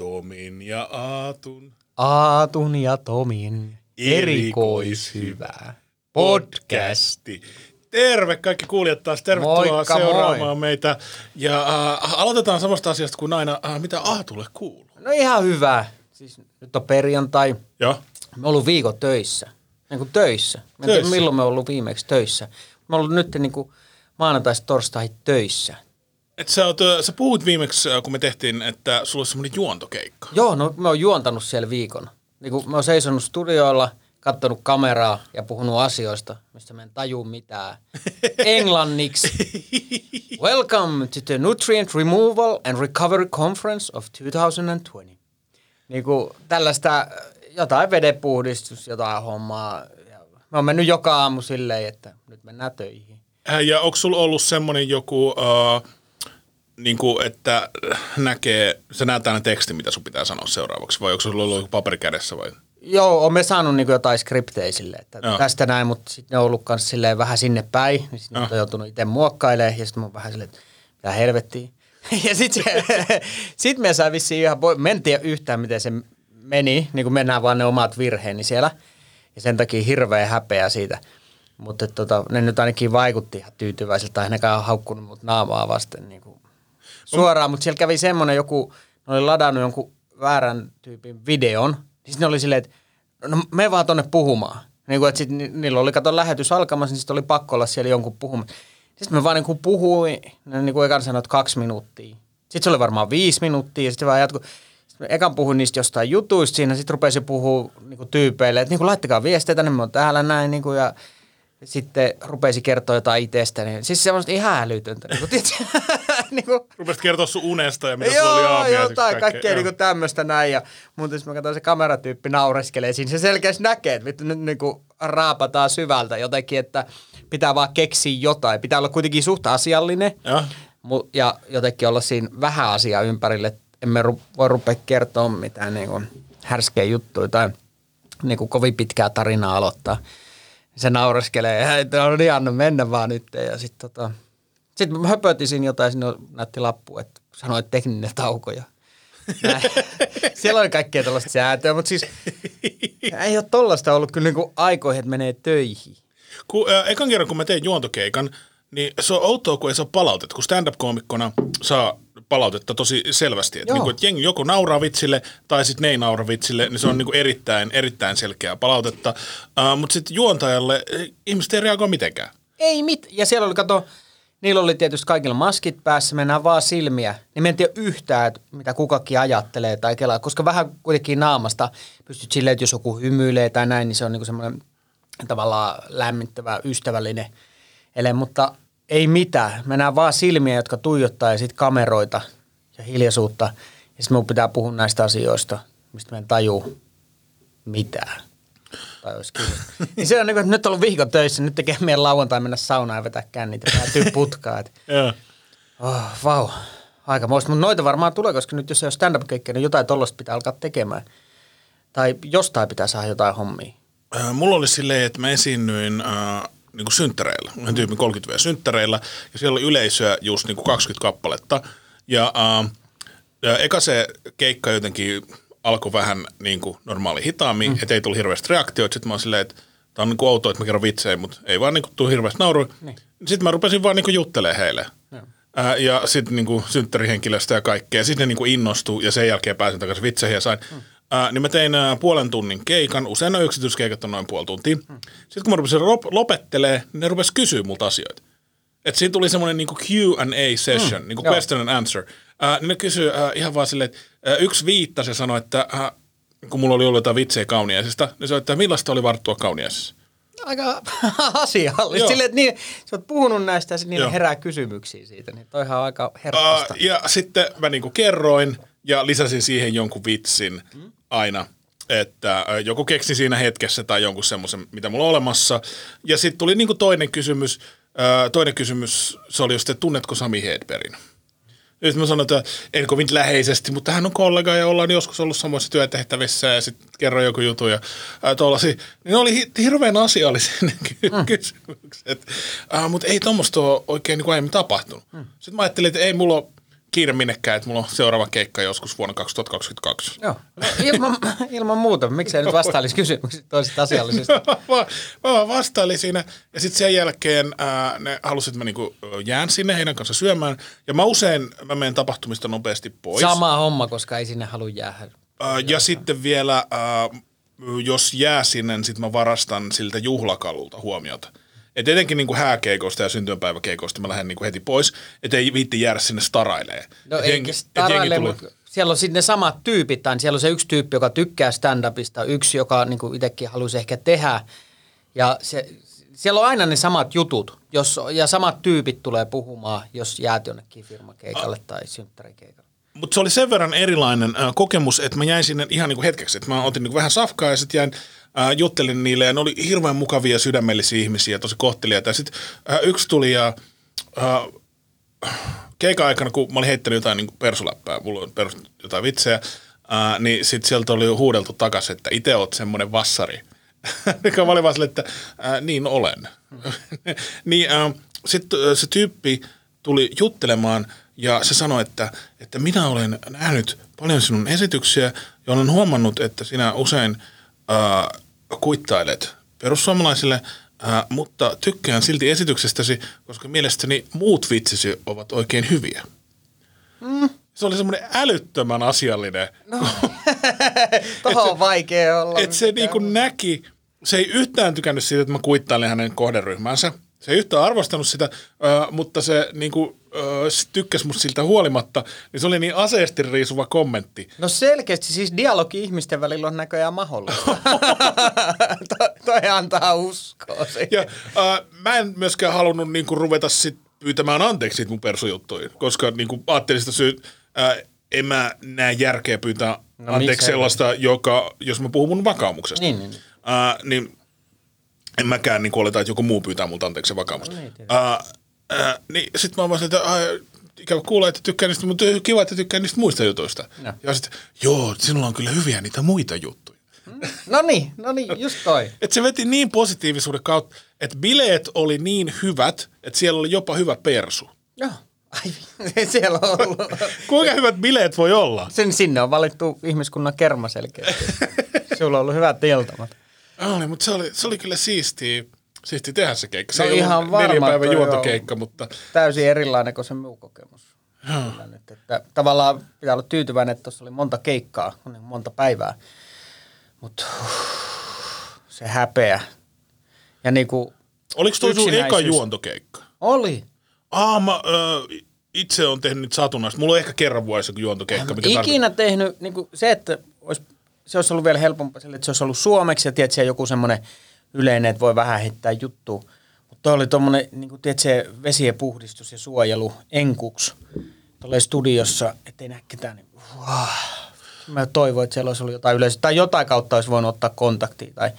Tomin ja Aatun Aatun ja Tomin erikoishyvä podcast. Terve kaikki kuulijat taas, tervetuloa Moikka, seuraamaan moi. meitä. Ja äh, aloitetaan samasta asiasta kuin aina, äh, mitä Aatulle kuuluu. No ihan hyvä. Siis nyt on perjantai. Joo. Me ollut viikon töissä. Niin kuin töissä. En tiedä, Töissä? milloin me ollut viimeksi töissä. Oon ollut nyt niin kuin maanantaista torstai töissä. Et sä, oot, sä puhuit viimeksi, kun me tehtiin, että sulla olisi semmoinen juontokeikka. Joo, no mä oon juontanut siellä viikon. Niin kuin mä oon seisonut studioilla, katsonut kameraa ja puhunut asioista, mistä mä en taju mitään. Englanniksi. Welcome to the Nutrient Removal and Recovery Conference of 2020. Niin kuin tällaista jotain vedenpuhdistus, jotain hommaa. Ja Mä oon mennyt joka aamu silleen, että nyt mennään töihin. Äh, Ja onko sulla ollut semmoinen joku, äh, niin kuin, että näkee, sä näet aina teksti, mitä sun pitää sanoa seuraavaksi, vai onko sulla ollut joku paperi kädessä vai? Joo, on me saanut niin jotain skriptejä sille, että Joo. tästä näin, mutta sitten ne on ollut kanssa silleen vähän sinne päin, niin sitten on joutunut itse muokkailemaan, ja sitten mä oon vähän silleen, että mitä helvettiä. ja sitten sit me saa vissiin ihan, voi- mä en tiedä yhtään, miten se meni, niin kuin mennään vaan ne omat virheeni siellä, ja sen takia hirveä häpeä siitä. Mutta tota, ne nyt ainakin vaikutti ihan tyytyväisiltä, ainakaan haukkunut mut naamaa vasten niin kuin suoraan, mutta siellä kävi semmoinen joku, ne oli ladannut jonkun väärän tyypin videon, niin ne oli silleen, että no me vaan tonne puhumaan. Niin kuin, että sit ni- niillä oli kato lähetys alkamassa, niin sitten oli pakko olla siellä jonkun puhumassa. Sitten me vaan niin kuin puhuin, ne niin kuin ekan sanoi, että kaksi minuuttia. Sitten se oli varmaan viisi minuuttia ja sitten vaan jatkui. Sitten ekan puhuin niistä jostain jutuista siinä, sitten rupesi puhua niin kuin tyypeille, että niin kuin, laittakaa viestejä tänne, me on täällä näin. Niin kuin, ja sitten rupesi kertoa jotain itsestäni. Siis semmoista ihan älytöntä. Niin kuin, tiedätkö? niin kuin, Rupesit kertoa sun unesta ja mitä sulla oli Joo, aamiaisiksi jotain kaikkea Joo. niinku tämmöistä näin. Ja muuten jos mä katson se kameratyyppi naureskelee siinä, se selkeästi näkee, että vittu nyt niinku raapataan syvältä jotenkin, että pitää vaan keksiä jotain. Pitää olla kuitenkin suht asiallinen Joo. mu- ja jotenkin olla siinä vähän asiaa ympärille. Emme ru- voi rupea kertoa mitään niinku härskejä juttuja tai niinku kovin pitkää tarinaa aloittaa. Se naureskelee, että no niin, anna mennä vaan nyt. Ja sitten tota, sit mä höpötin siinä jotain, sinne näytti lappu, että sanoi, että tekninen tauko. Ja näin. Siellä oli kaikkea tällaista säätöä, mutta siis ei ole tollaista ollut kyllä niinku aikoihin, että menee töihin. Kun, äh, ekan kerran, kun mä tein juontokeikan, niin se on outoa, kun ei saa palautetta. Kun stand-up-koomikkona saa palautetta tosi selvästi. Että Joo. niinku, et jengi joko nauraa vitsille tai sitten ne ei naura vitsille, niin se on niinku erittäin, erittäin selkeää palautetta. Uh, Mutta sitten juontajalle eh, ihmiset ei reagoi mitenkään. Ei mit. Ja siellä oli, kato, niillä oli tietysti kaikilla maskit päässä, mennään vaan silmiä. Niin me en tiedä yhtään, että mitä kukakin ajattelee tai kelaa, koska vähän kuitenkin naamasta pystyt silleen, että jos joku hymyilee tai näin, niin se on niinku semmoinen tavallaan lämmittävä, ystävällinen ele, mutta ei mitään. Mennään vaan silmiä, jotka tuijottaa ja sitten kameroita ja hiljaisuutta. Ja sitten mun pitää puhua näistä asioista, mistä mä en taju mitään. Tai olisi niin se on niin kuin, että nyt on ollut viikon töissä, nyt tekee meidän lauantai mennä saunaan ja vetää kännit ja päätyy putkaan. Oh, vau, aika muista. Mutta noita varmaan tulee, koska nyt jos ei ole stand-up-keikkiä, niin jotain tollasta pitää alkaa tekemään. Tai jostain pitää saada jotain hommia. Äh, Mulla oli silleen, että mä esiinnyin äh, niin kuin synttäreillä, yhden tyypin 30 v synttäreillä, ja siellä oli yleisöä just niin kuin 20 kappaletta. Ja, äh, ja eka se keikka jotenkin alkoi vähän niin kuin normaali hitaammin, mm. ettei tullut hirveästi reaktioita. Sitten mä oon silleen, että tää on niin kuin outoa, että mä kerron vitsejä, mutta ei vaan niin kuin tule hirveästi nauru. Niin. Sitten mä rupesin vaan niin kuin juttelemaan heille. Ää, ja sitten niinku synttärihenkilöstä ja kaikkea. Sitten ne niinku innostui ja sen jälkeen pääsin takaisin vitseihin ja sain. Mm. Ää, niin mä tein ää, puolen tunnin keikan. Usein ne yksityiskeikat on noin puoli tuntia. Mm. Sitten kun mä rupesin lop- lopettelee, niin ne rupesi kysyä multa asioita. Et siinä tuli semmoinen niinku Q&A session, mm. niinku Joo. question and answer. Ää, niin ne kysyi ää, ihan vaan silleen, että ää, yksi viittasi ja sanoi, että ää, kun mulla oli ollut jotain vitsejä kauniaisista, niin se että millaista oli varttua kauniaisissa. Aika asiallista. Joo. Silleen, että niin, sä oot puhunut näistä ja niille Joo. herää kysymyksiä siitä, niin toihan on aika Uh, herkkasta. ja sitten mä niinku kerroin ja lisäsin siihen jonkun vitsin Mm. Aina, että joku keksi siinä hetkessä tai jonkun semmoisen, mitä mulla on olemassa. Ja sitten tuli niinku toinen kysymys, toinen kysymys, se oli just, että tunnetko Sami Hedbergin? Nyt mä sanoin, että en kovin läheisesti, mutta hän on kollega ja ollaan joskus ollut samoissa työtehtävissä ja sitten kerroin joku juttu ja tuollaisia. Niin ne oli hi- hirveän asiallisia ne ky- mm. kysymykset. Mutta ei tuommoista ole oikein niin kuin aiemmin tapahtunut. Mm. Sitten mä ajattelin, että ei mulla ole kiire minnekään, että mulla on seuraava keikka joskus vuonna 2022. Joo, no, ilman, ilman muuta. Miksei nyt vastailisi kysymyksiä toisesta asiallisesti? mä, mä vastailin siinä ja sitten sen jälkeen ää, ne halusivat, että mä niinku jään sinne heidän kanssa syömään. Ja mä usein mä menen tapahtumista nopeasti pois. Sama homma, koska ei sinne halua jäädä. Ää, ja sitten vielä, ää, jos jää sinne, niin sitten mä varastan siltä juhlakalulta huomiota. Et etenkin niinku hääkeikoista ja syntymäpäiväkeikoista mä lähden niinku heti pois, et ei viitti jäädä sinne starailee. No Et staraille, jengi mutta siellä on sitten ne samat tyypit, tai siellä on se yksi tyyppi, joka tykkää stand-upista, yksi, joka niin itsekin haluaisi ehkä tehdä. Ja se, siellä on aina ne samat jutut, jos, ja samat tyypit tulee puhumaan, jos jäät jonnekin firmakeikalle tai synttärikeikalle. Mutta se oli sen verran erilainen äh, kokemus, että mä jäin sinne ihan niinku hetkeksi. Että mä otin niinku vähän safkaa ja sitten jäin äh, juttelin niille ja ne oli hirveän mukavia sydämellisiä ihmisiä, tosi kohteliaita. Sitten äh, yksi tuli ja äh, keikan aikana, kun mä olin heittänyt jotain niinku persuläppää, mulla on perus, jotain vitsejä, äh, niin sitten sieltä oli huudeltu takaisin, että itse oot semmoinen vassari. Mikä mä olin vaan silleen, että äh, niin olen. niin äh, sitten äh, se tyyppi tuli juttelemaan ja se sanoi, että, että minä olen nähnyt paljon sinun esityksiä ja olen huomannut, että sinä usein äh, kuittailet perussuomalaisille, äh, mutta tykkään silti esityksestäsi, koska mielestäni muut vitsisi ovat oikein hyviä. Mm. Se oli semmoinen älyttömän asiallinen, no. Tuohon on vaikea olla. että se niinku näki, se ei yhtään tykännyt siitä, että mä kuittailen hänen kohderyhmänsä. Se ei yhtään arvostanut sitä, äh, mutta se niinku, se tykkäsi musta siltä huolimatta, niin se oli niin aseesti riisuva kommentti. No selkeästi siis dialogi ihmisten välillä on näköjään mahdollista. to, toi antaa uskoa siihen. Ja äh, mä en myöskään halunnut niinku ruveta sit pyytämään anteeksi mun persujuttuja, koska niinku ajattelin sitä syyt, äh, en mä näe järkeä pyytää No, anteeksi sellaista, joka, jos mä puhun mun vakaumuksesta. Niin, niin. Äh, niin en mäkään niin oleta, että joku muu pyytää multa anteeksi vakaumusta. No niin, uh, niin sit mä vaan että ai, ikävä kuulla, että tykkää niistä, mutta kiva, että tykkää niistä muista jutuista. No. Ja sitten, joo, sinulla on kyllä hyviä niitä muita juttuja. No niin, no niin, just toi. Et se veti niin positiivisuuden kautta, että bileet oli niin hyvät, että siellä oli jopa hyvä persu. Joo. Ai, siellä on ollut. Kuinka hyvät bileet voi olla? Sen sinne on valittu ihmiskunnan kerma selkeästi. Sulla on ollut hyvät iltamat. Oli, mutta se oli, se oli kyllä siistiä, siistiä tehdä se keikka. Se No ei ihan varma, päivän toi juontokeikka, mutta Täysin erilainen kuin se muu kokemus. Kyllä nyt, että tavallaan pitää olla tyytyväinen, että tuossa oli monta keikkaa, niin monta päivää. Mutta se häpeä. Ja niinku oliko toi sun eka juontokeikka? oli. Ah, mä, ö, itse on tehnyt nyt satunnaista. Mulla on ehkä kerran vuodessa juontokeikka. Mikä Ikinä tehnyt niin kuin se, että olisi, se olisi ollut vielä helpompaa sille, että se olisi ollut suomeksi ja tiedätkö, joku semmoinen yleinen, että voi vähän heittää juttua. Mutta toi oli tuommoinen, niin kuin, tiedätkö, vesien puhdistus ja suojelu enkuks tuolla studiossa, ettei näe ketään. Niin, wow. Mä toivoin, että siellä olisi ollut jotain yleisöä, tai jotain kautta olisi voinut ottaa kontaktia tai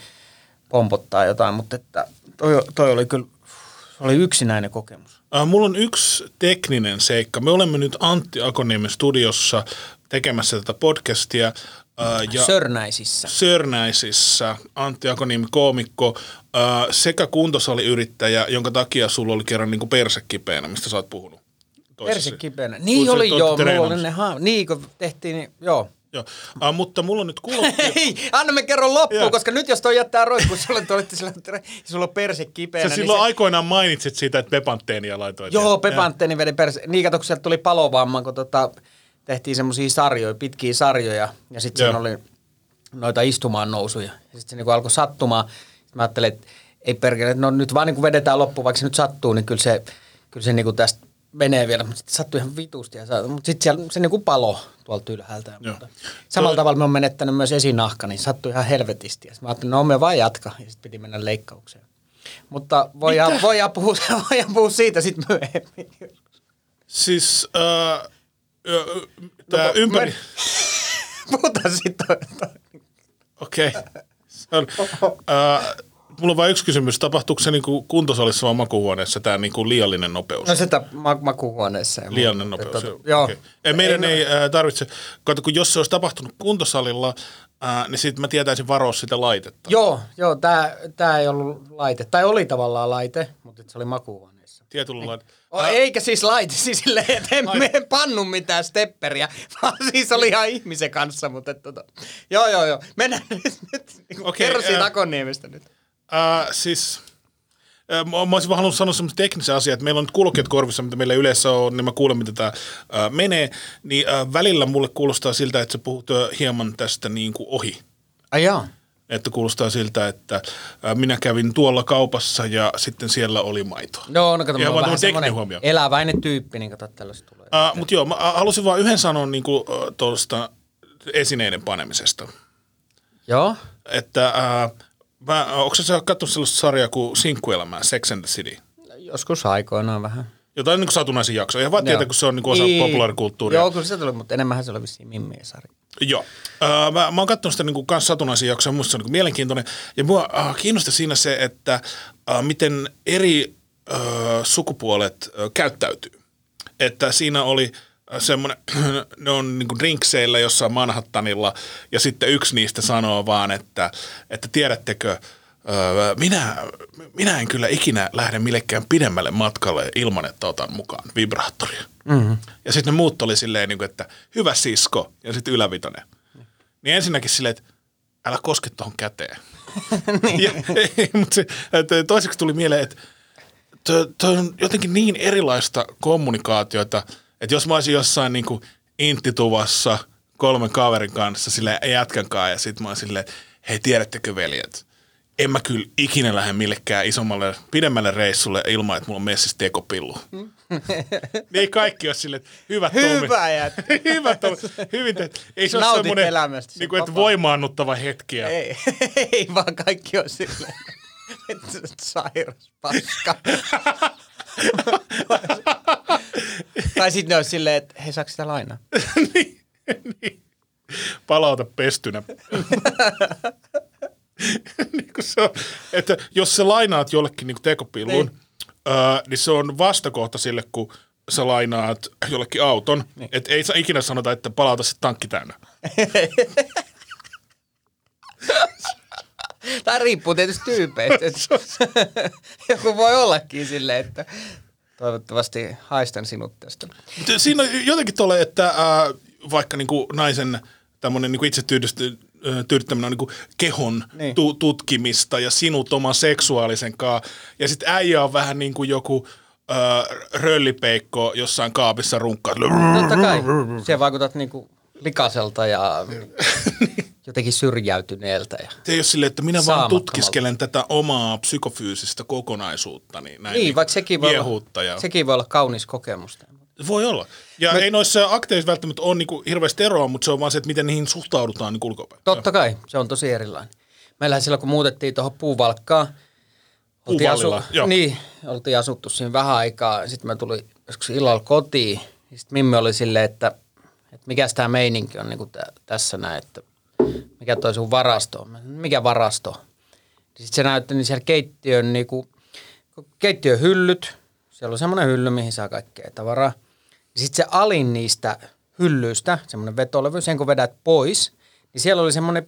pompottaa jotain, mutta että toi, toi oli kyllä, se oli yksinäinen kokemus. Mulla on yksi tekninen seikka. Me olemme nyt Antti Akoniemen studiossa tekemässä tätä podcastia. Ja Sörnäisissä. Sörnäisissä Antti Akoniemi koomikko sekä kuntosaliyrittäjä, jonka takia sulla oli kerran niin kipeänä, mistä sä oot puhunut. toisessa- Perse kipeänä. kun Niin oli joo, mulla oli ne ha- Niin kun tehtiin, niin joo. Joo. Äh, mutta mulla on nyt kuulokkeet. Ei, anna me kerron loppuun, Joo. koska nyt jos toi jättää roikkuu, sulle toitte sillä, sulla on perse kipeänä. Sä niin silloin se, aikoinaan mainitsit siitä, että pepantteenia laitoit. Joo, Pepantteni vedi perse. Niin kato, kun sieltä tuli palovamma, kun tota, tehtiin semmoisia sarjoja, pitkiä sarjoja. Ja sitten siinä oli noita istumaan nousuja. Ja sitten se niinku alkoi sattumaan. Sitten mä ajattelin, että ei perkele, että no nyt vaan niinku vedetään loppuun, vaikka se nyt sattuu, niin kyllä se, kyllä se niinku tästä menee vielä. Mutta sitten sattui ihan vitusti. Ja mutta sitten siellä se niinku palo tuolta ylhäältä. Mutta samalla Toi- tavalla mä oon menettänyt myös esinahka, niin sattui ihan helvetisti. Ja mä ajattelin, no me vaan jatka. Ja sitten piti mennä leikkaukseen. Mutta voidaan, voidaan, puhua, voidaan puhua siitä sitten myöhemmin. Siis äh, ö, tää No, ympäri... me- Puhutaan sitten. Okei. Okay. Äh, mulla on vain yksi kysymys. Tapahtuuko se niinku kuntosalissa vai makuuhuoneessa tämä niinku liiallinen nopeus? No sitä ma- makuuhuoneessa. Liiallinen nopeus. Tota, Joo. Joo. Okay. Ei, meidän Ei, ei, äh, tarvitse, kato kun jos se olisi tapahtunut kuntosalilla, äh, niin sitten mä tietäisin varoa sitä laitetta. Joo, joo tämä tää ei ollut laite. Tai oli tavallaan laite, mutta se oli makuuhuoneessa. tietynlainen. O, eikä siis laite siis silleen, että en, en pannu mitään stepperiä, vaan siis oli ihan ihmisen kanssa, mutta tota, joo joo joo, mennään nyt, nyt niin Okei, kerro siitä ää- Akoniemestä nyt. Äh, siis, äh, mä, olisin vaan halunnut sanoa semmoisen teknisen asian, että meillä on nyt kuulokkeet korvissa, mitä meillä yleensä on, niin mä kuulen, mitä tämä äh, menee. Niin äh, välillä mulle kuulostaa siltä, että sä puhut äh, hieman tästä niin kuin ohi. Ai joo. Että kuulostaa siltä, että minä kävin tuolla kaupassa ja sitten siellä oli maitoa. No, no kato, mä oon vaan vähän semmonen huomio. eläväinen tyyppi, niin kato, tällaista tulee. Uh, Mutta joo, mä halusin vaan yhden sanon niin kuin, uh, tuosta esineiden panemisesta. Joo. Että äh, mä, onko sä katsonut sellaista sarjaa kuin Sinkkuelämää, Sex and the City? Joskus aikoinaan vähän. Jotain niin kuin satunnaisia jaksoja. Ihan vaan tietää, kun se on niin kuin osa Niin. populaarikulttuuria. Joo, kyllä se tuli, mutta enemmän se oli vissiin Mimmien sarja. Joo. Öö, mä, mä oon katsonut sitä niin kans satunnaisia jaksoja, musta se on niin mielenkiintoinen. Ja mua äh, kiinnosti siinä se, että äh, miten eri äh, sukupuolet äh, käyttäytyy. Että siinä oli äh, semmoinen, ne on niin drinkseillä jossain Manhattanilla, ja sitten yksi niistä sanoo vaan, että, että tiedättekö, Öö, minä, minä en kyllä ikinä lähde millekään pidemmälle matkalle ilman, että otan mukaan vibraattoria. Mm-hmm. Ja sitten ne muut oli silleen, niin kuin, että hyvä sisko ja sitten ylävitonen. Niin ensinnäkin silleen, että älä koske tuohon käteen. ja, ei, mutta se, että toiseksi tuli mieleen, että toi, on jotenkin niin erilaista kommunikaatiota, että jos mä olisin jossain niin kuin inttituvassa kolmen kaverin kanssa sille jätkän kanssa ja sitten mä olisin silleen, hei tiedättekö veljet, en mä kyllä ikinä lähde millekään isommalle, pidemmälle reissulle ilman, että mulla on messissä tekopillu. niin ei kaikki ole silleen, että hyvä Tomi. Hyvä jätkä. hyvä Tomi. Hyvin teet. Ei se ole Nautit semmoinen elämästä, niin kuin, on että voimaannuttava hetkiä. Ei, ei vaan kaikki on silleen, että sairas paska. tai sitten ne on silleen, että hei, saako sitä lainaa? niin, niin. Palauta pestynä. niin kuin se on, että jos sä lainaat jollekin niin tekopillun, niin. Öö, niin se on vastakohta sille, kun sä lainaat jollekin auton. Niin. Että ei saa ikinä sanota, että palauta se tankki täynnä. Tai riippuu tietysti tyypeistä. Joku voi ollakin silleen, että toivottavasti haistan sinut tästä. Siinä on jotenkin tuolle, että äh, vaikka niin kuin naisen tämmöinen niin itse tyydyttäminen on niin kuin kehon Niin. niin. tu- tutkimista ja sinut oman seksuaalisen kaa. Ja sitten äijä on vähän niin kuin joku äh, röllipeikko jossain kaapissa runkkaa. Totta kai. Siellä vaikutat niinku likaselta ja jotenkin syrjäytyneeltä. Ja... Se ei ole silleen, että minä vaan tutkiskelen tätä omaa psykofyysistä kokonaisuutta. Niin, näin Niin, vaikka sekin voi, olla, ja... sekin voi olla kaunis kokemus. Voi olla. Ja Me... ei noissa akteissa välttämättä ole niinku hirveästi eroa, mutta se on vaan se, että miten niihin suhtaudutaan niin ulkopäin. Totta kai, se on tosi erilainen. Meillähän silloin, kun muutettiin tuohon puuvalkkaan, oltiin, joo. niin, oltiin asuttu siinä vähän aikaa. Sitten mä tulin joskus illalla kotiin. Sitten Mimmi oli silleen, että, että mikä tämä meininki on niin kuin tä, tässä näin, että mikä toi sun varasto on. Sanoin, Mikä varasto? Sitten se näytti niin siellä keittiön, niin kuin, keittiön hyllyt. Siellä on semmoinen hylly, mihin saa kaikkea tavaraa. Sitten se alin niistä hyllyistä, semmoinen vetolevy, sen kun vedät pois, niin siellä oli semmoinen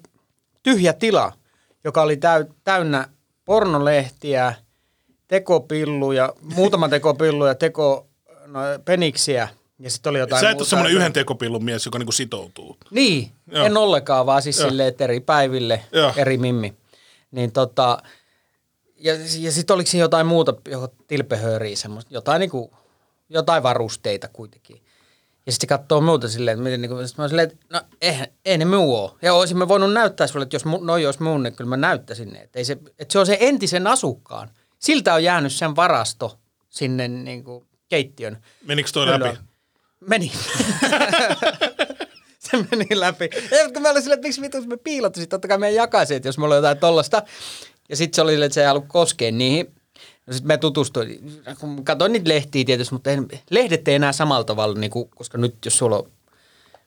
tyhjä tila, joka oli täy, täynnä pornolehtiä, tekopilluja, muutama tekopillu ja teko no, peniksiä. Ja sitten oli jotain Sä et ole semmoinen yhden tekopillun mies, joka niinku sitoutuu. Niin, Joo. En ollenkaan, vaan siis Joo. silleen, että eri päiville. Joo. eri mimmi. Niin tota, ja, ja sitten oliko siinä jotain muuta, joko tilpehööriä, semmoista, jotain, niinku, jotain varusteita kuitenkin. Ja sitten katsoo muuta silleen, että miten niinku, sit mä silleen, että no eihän, ei ne muu oo. Ja olisimme voinut näyttää sulle, että jos mu, noi olisi mun, niin kyllä mä näyttäisin ne. Että, ei se, että se on se entisen asukkaan. Siltä on jäänyt sen varasto sinne niinku keittiön Menikö toi läpi? Meni. se meni läpi. Ja kun mä olin silleen, että miksi vitus me piilottiin, totta kai me jakaisin, että jos mulla on jotain tollasta. Ja sitten se oli silleen, että se ei halua koskea niihin. No sitten me tutustuin, kun katsoin niitä lehtiä tietysti, mutta ei, lehdet ei enää samalla tavalla, niin kuin, koska nyt jos sulla on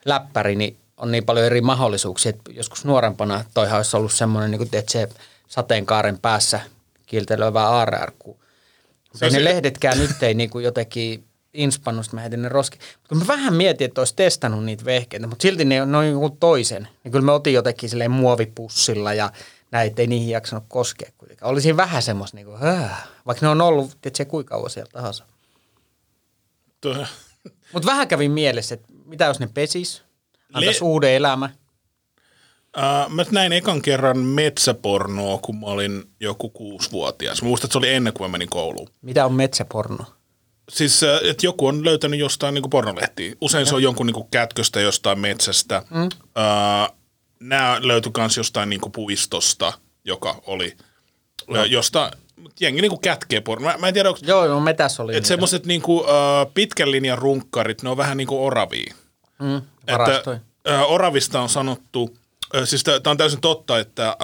läppäri, niin on niin paljon eri mahdollisuuksia, että joskus nuorempana toihan olisi ollut semmoinen, niin kuin, että se sateenkaaren päässä kiiltelevä aarrearkku. Se ne lehdetkään nyt ei niinku jotenkin inspannut, mä heitin ne roski. Mutta mä vähän mietin, että olisi testannut niitä vehkeitä, mutta silti ne, ne on joku toisen. Niin kyllä me otin jotenkin silleen muovipussilla ja näin, ettei niihin jaksanut koskea kuitenkaan. Oli siinä vähän semmoista, niin kuin, vaikka ne on ollut, tiedätkö, kuinka kauan siellä tahansa. Mutta vähän kävi mielessä, että mitä jos ne pesis, antaisi Le- uuden elämän. Uh, mä näin ekan kerran metsäpornoa, kun mä olin joku kuusivuotias. Mä muistan, että se oli ennen kuin mä menin kouluun. Mitä on metsäporno? Siis, äh, että joku on löytänyt jostain niin pornolehtiä. Usein se on jonkun niin kätköstä jostain metsästä. Mm. Uh, nämä löytyi myös jostain niin puistosta, joka oli, no. josta jengi niin kätkee porno. Mä, mä en tiedä, onko, Joo, no metäs oli. että semmoiset niin uh, pitkän linjan runkkarit, ne on vähän niin kuin oravia. mm, Että, ä, oravista on sanottu, ä, siis tämä on täysin totta, että ä,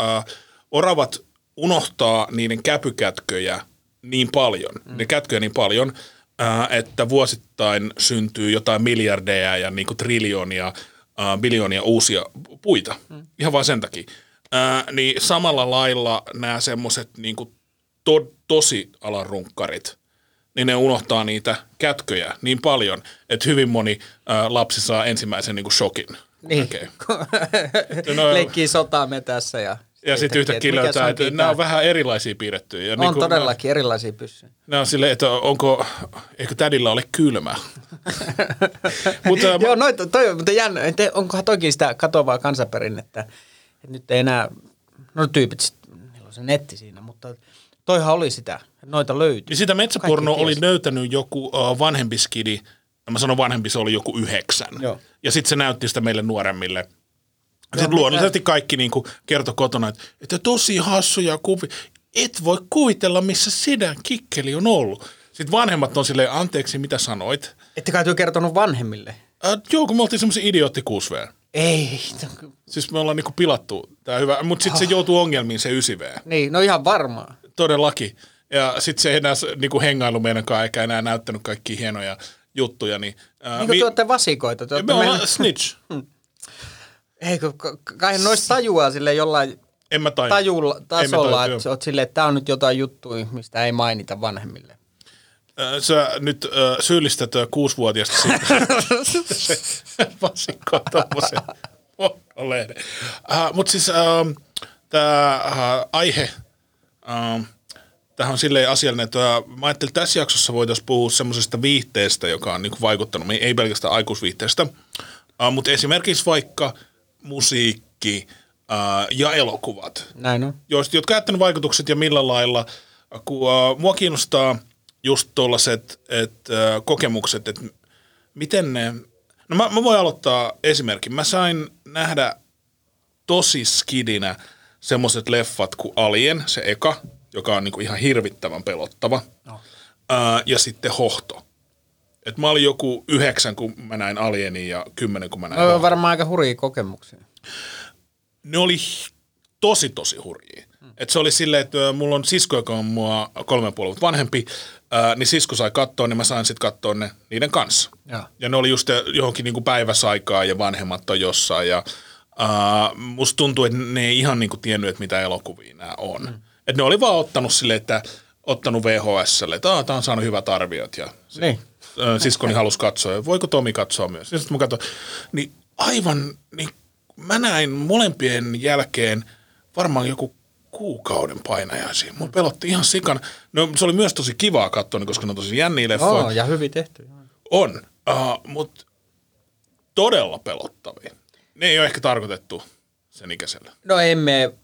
oravat unohtaa niiden käpykätköjä niin paljon, mm. ne kätköjä niin paljon, ä, että vuosittain syntyy jotain miljardeja ja niinku triljoonia, ä, biljoonia uusia puita. Mm. Ihan vain sen takia. Ä, niin samalla lailla nämä semmoiset niinku to, tosi alan runkkarit, niin ne unohtaa niitä kätköjä niin paljon, että hyvin moni ä, lapsi saa ensimmäisen niin kuin shokin. Niin. No, Leikkii sotaa metässä ja... ja sitten yhtäkkiä löytää, että nämä on vähän erilaisia piirrettyjä. Ja On niin kuin todellakin erilaisia pyssyjä. Nämä, nämä on silleen, että onko, eikö tädillä ole kylmä? Mutta Joo, noita, toi, mutta jännä, onkohan toki sitä katoavaa kansanperinnettä, että nyt ei enää, no tyypit, sit, niillä on se netti siinä, mutta toihan oli sitä, noita löytyi. niin sitä metsäpornoa oli löytänyt joku uh, vanhempi skidi, ja mä sanon vanhempi, se oli joku yhdeksän. Joo. Ja sitten se näytti sitä meille nuoremmille. Sitten luonnollisesti kaikki niinku kertoi kotona, että, että tosi hassuja kuvia. Et voi kuvitella, missä sedän kikkeli on ollut. Sitten vanhemmat on silleen, anteeksi, mitä sanoit? Ette kai työ kertonut vanhemmille? Äh, joo, kun me oltiin semmoisia idiootti 6 Ei, Siis me ollaan niinku pilattu tää hyvä, mutta sitten se joutuu ongelmiin se 9V. niin, no ihan varmaan. Todellakin. Ja sitten se ei enää niinku hengailu meidänkaan, eikä enää näyttänyt kaikki hienoja juttuja. Niin, ää, Niin kuin te olette vasikoita. Te me olette ollaan mennyt, snitch. Ei, kun ka- kai noista tajuaa sille jollain En mä tajua. tajulla, tasolla, että oot silleen, että tää on nyt jotain juttuja, mistä ei mainita vanhemmille. Sä nyt äh, syyllistät äh, kuusivuotiaasta siitä. se vasikko tommosen pornolehden. Uh, Mutta siis ähm, tämä äh, aihe, ähm, tähän on silleen asiallinen, että äh, mä ajattelin, että tässä jaksossa voitaisiin puhua semmoisesta viihteestä, joka on niinku vaikuttanut, ei pelkästään aikuisviihteestä, äh, mutta esimerkiksi vaikka musiikki äh, ja elokuvat Näin on. joista, jotka jättänyt vaikutukset ja millä lailla, kun uh, mua kiinnostaa just tuollaiset et, kokemukset, että miten ne, no mä, mä voin aloittaa esimerkin. Mä sain nähdä tosi skidinä semmoiset leffat kuin Alien, se eka, joka on niinku ihan hirvittävän pelottava, No. uh, ja sitten Hohto. Et mä olin joku yhdeksän, kun mä näin Alienin ja kymmenen, kun mä näin No, Hohton varmaan aika hurjia kokemuksia. ne oli tosi, tosi hurjia. Et se oli silleen, että ö, mulla on sisko, joka on mua kolme ja vuotta vanhempi, ää, niin sisko sai katsoa, niin mä sain sitten katsoa ne niiden kanssa. Joo. Ja ne oli just johonkin niinku päiväsaikaa ja vanhemmat on jossain. Ja ää, musta tuntuu, että ne ei ihan niinku tiennyt, että mitä elokuvia nämä on. Mm. Et ne oli vaan ottanut silleen, että ottanut VHSlle, että tämä on saanut hyvät arviot. Ja Niin. Siskoni halusi katsoa, voiko Tomi katsoa myös. Ja sitten mä katsoin, niin aivan, niin mä näin molempien jälkeen varmaan joku kuukauden painajaisia. Mun pelotti ihan sikan. No, se oli myös tosi kivaa katsoa, niin koska ne on tosi jänniä leffoja. Oh, ja hyvin tehty. On, uh, mutta todella pelottavia. Ne ei ole ehkä tarkoitettu sen ikäiselle. No emme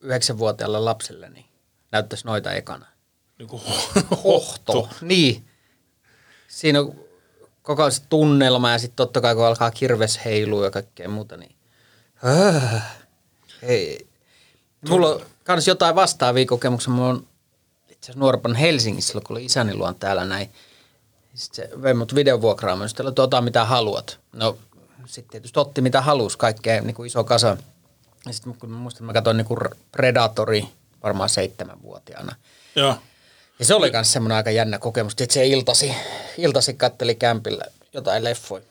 yhdeksänvuotiaalle lapselle, niin näyttäisi noita ekana. Niin kuin Hohto. Niin. Siinä on koko se tunnelma ja sitten totta kai kun alkaa kirves heilua ja kaikkea muuta, niin äh, ei. Mulla on kans jotain vastaavia kokemuksia. Mulla on itse asiassa nuorempana Helsingissä, kun oli isäni luon täällä näin. Sitten se vei mut videovuokraamaan, sitten että ota mitä haluat. No sitten tietysti otti mitä halusi, kaikkea niin kuin iso kasa. Ja sitten kun muistan, mä katsoin niin kuin Predatori varmaan seitsemänvuotiaana. Joo. Ja se oli myös semmoinen aika jännä kokemus, että se iltasi, iltasi katteli kämpillä jotain leffoja.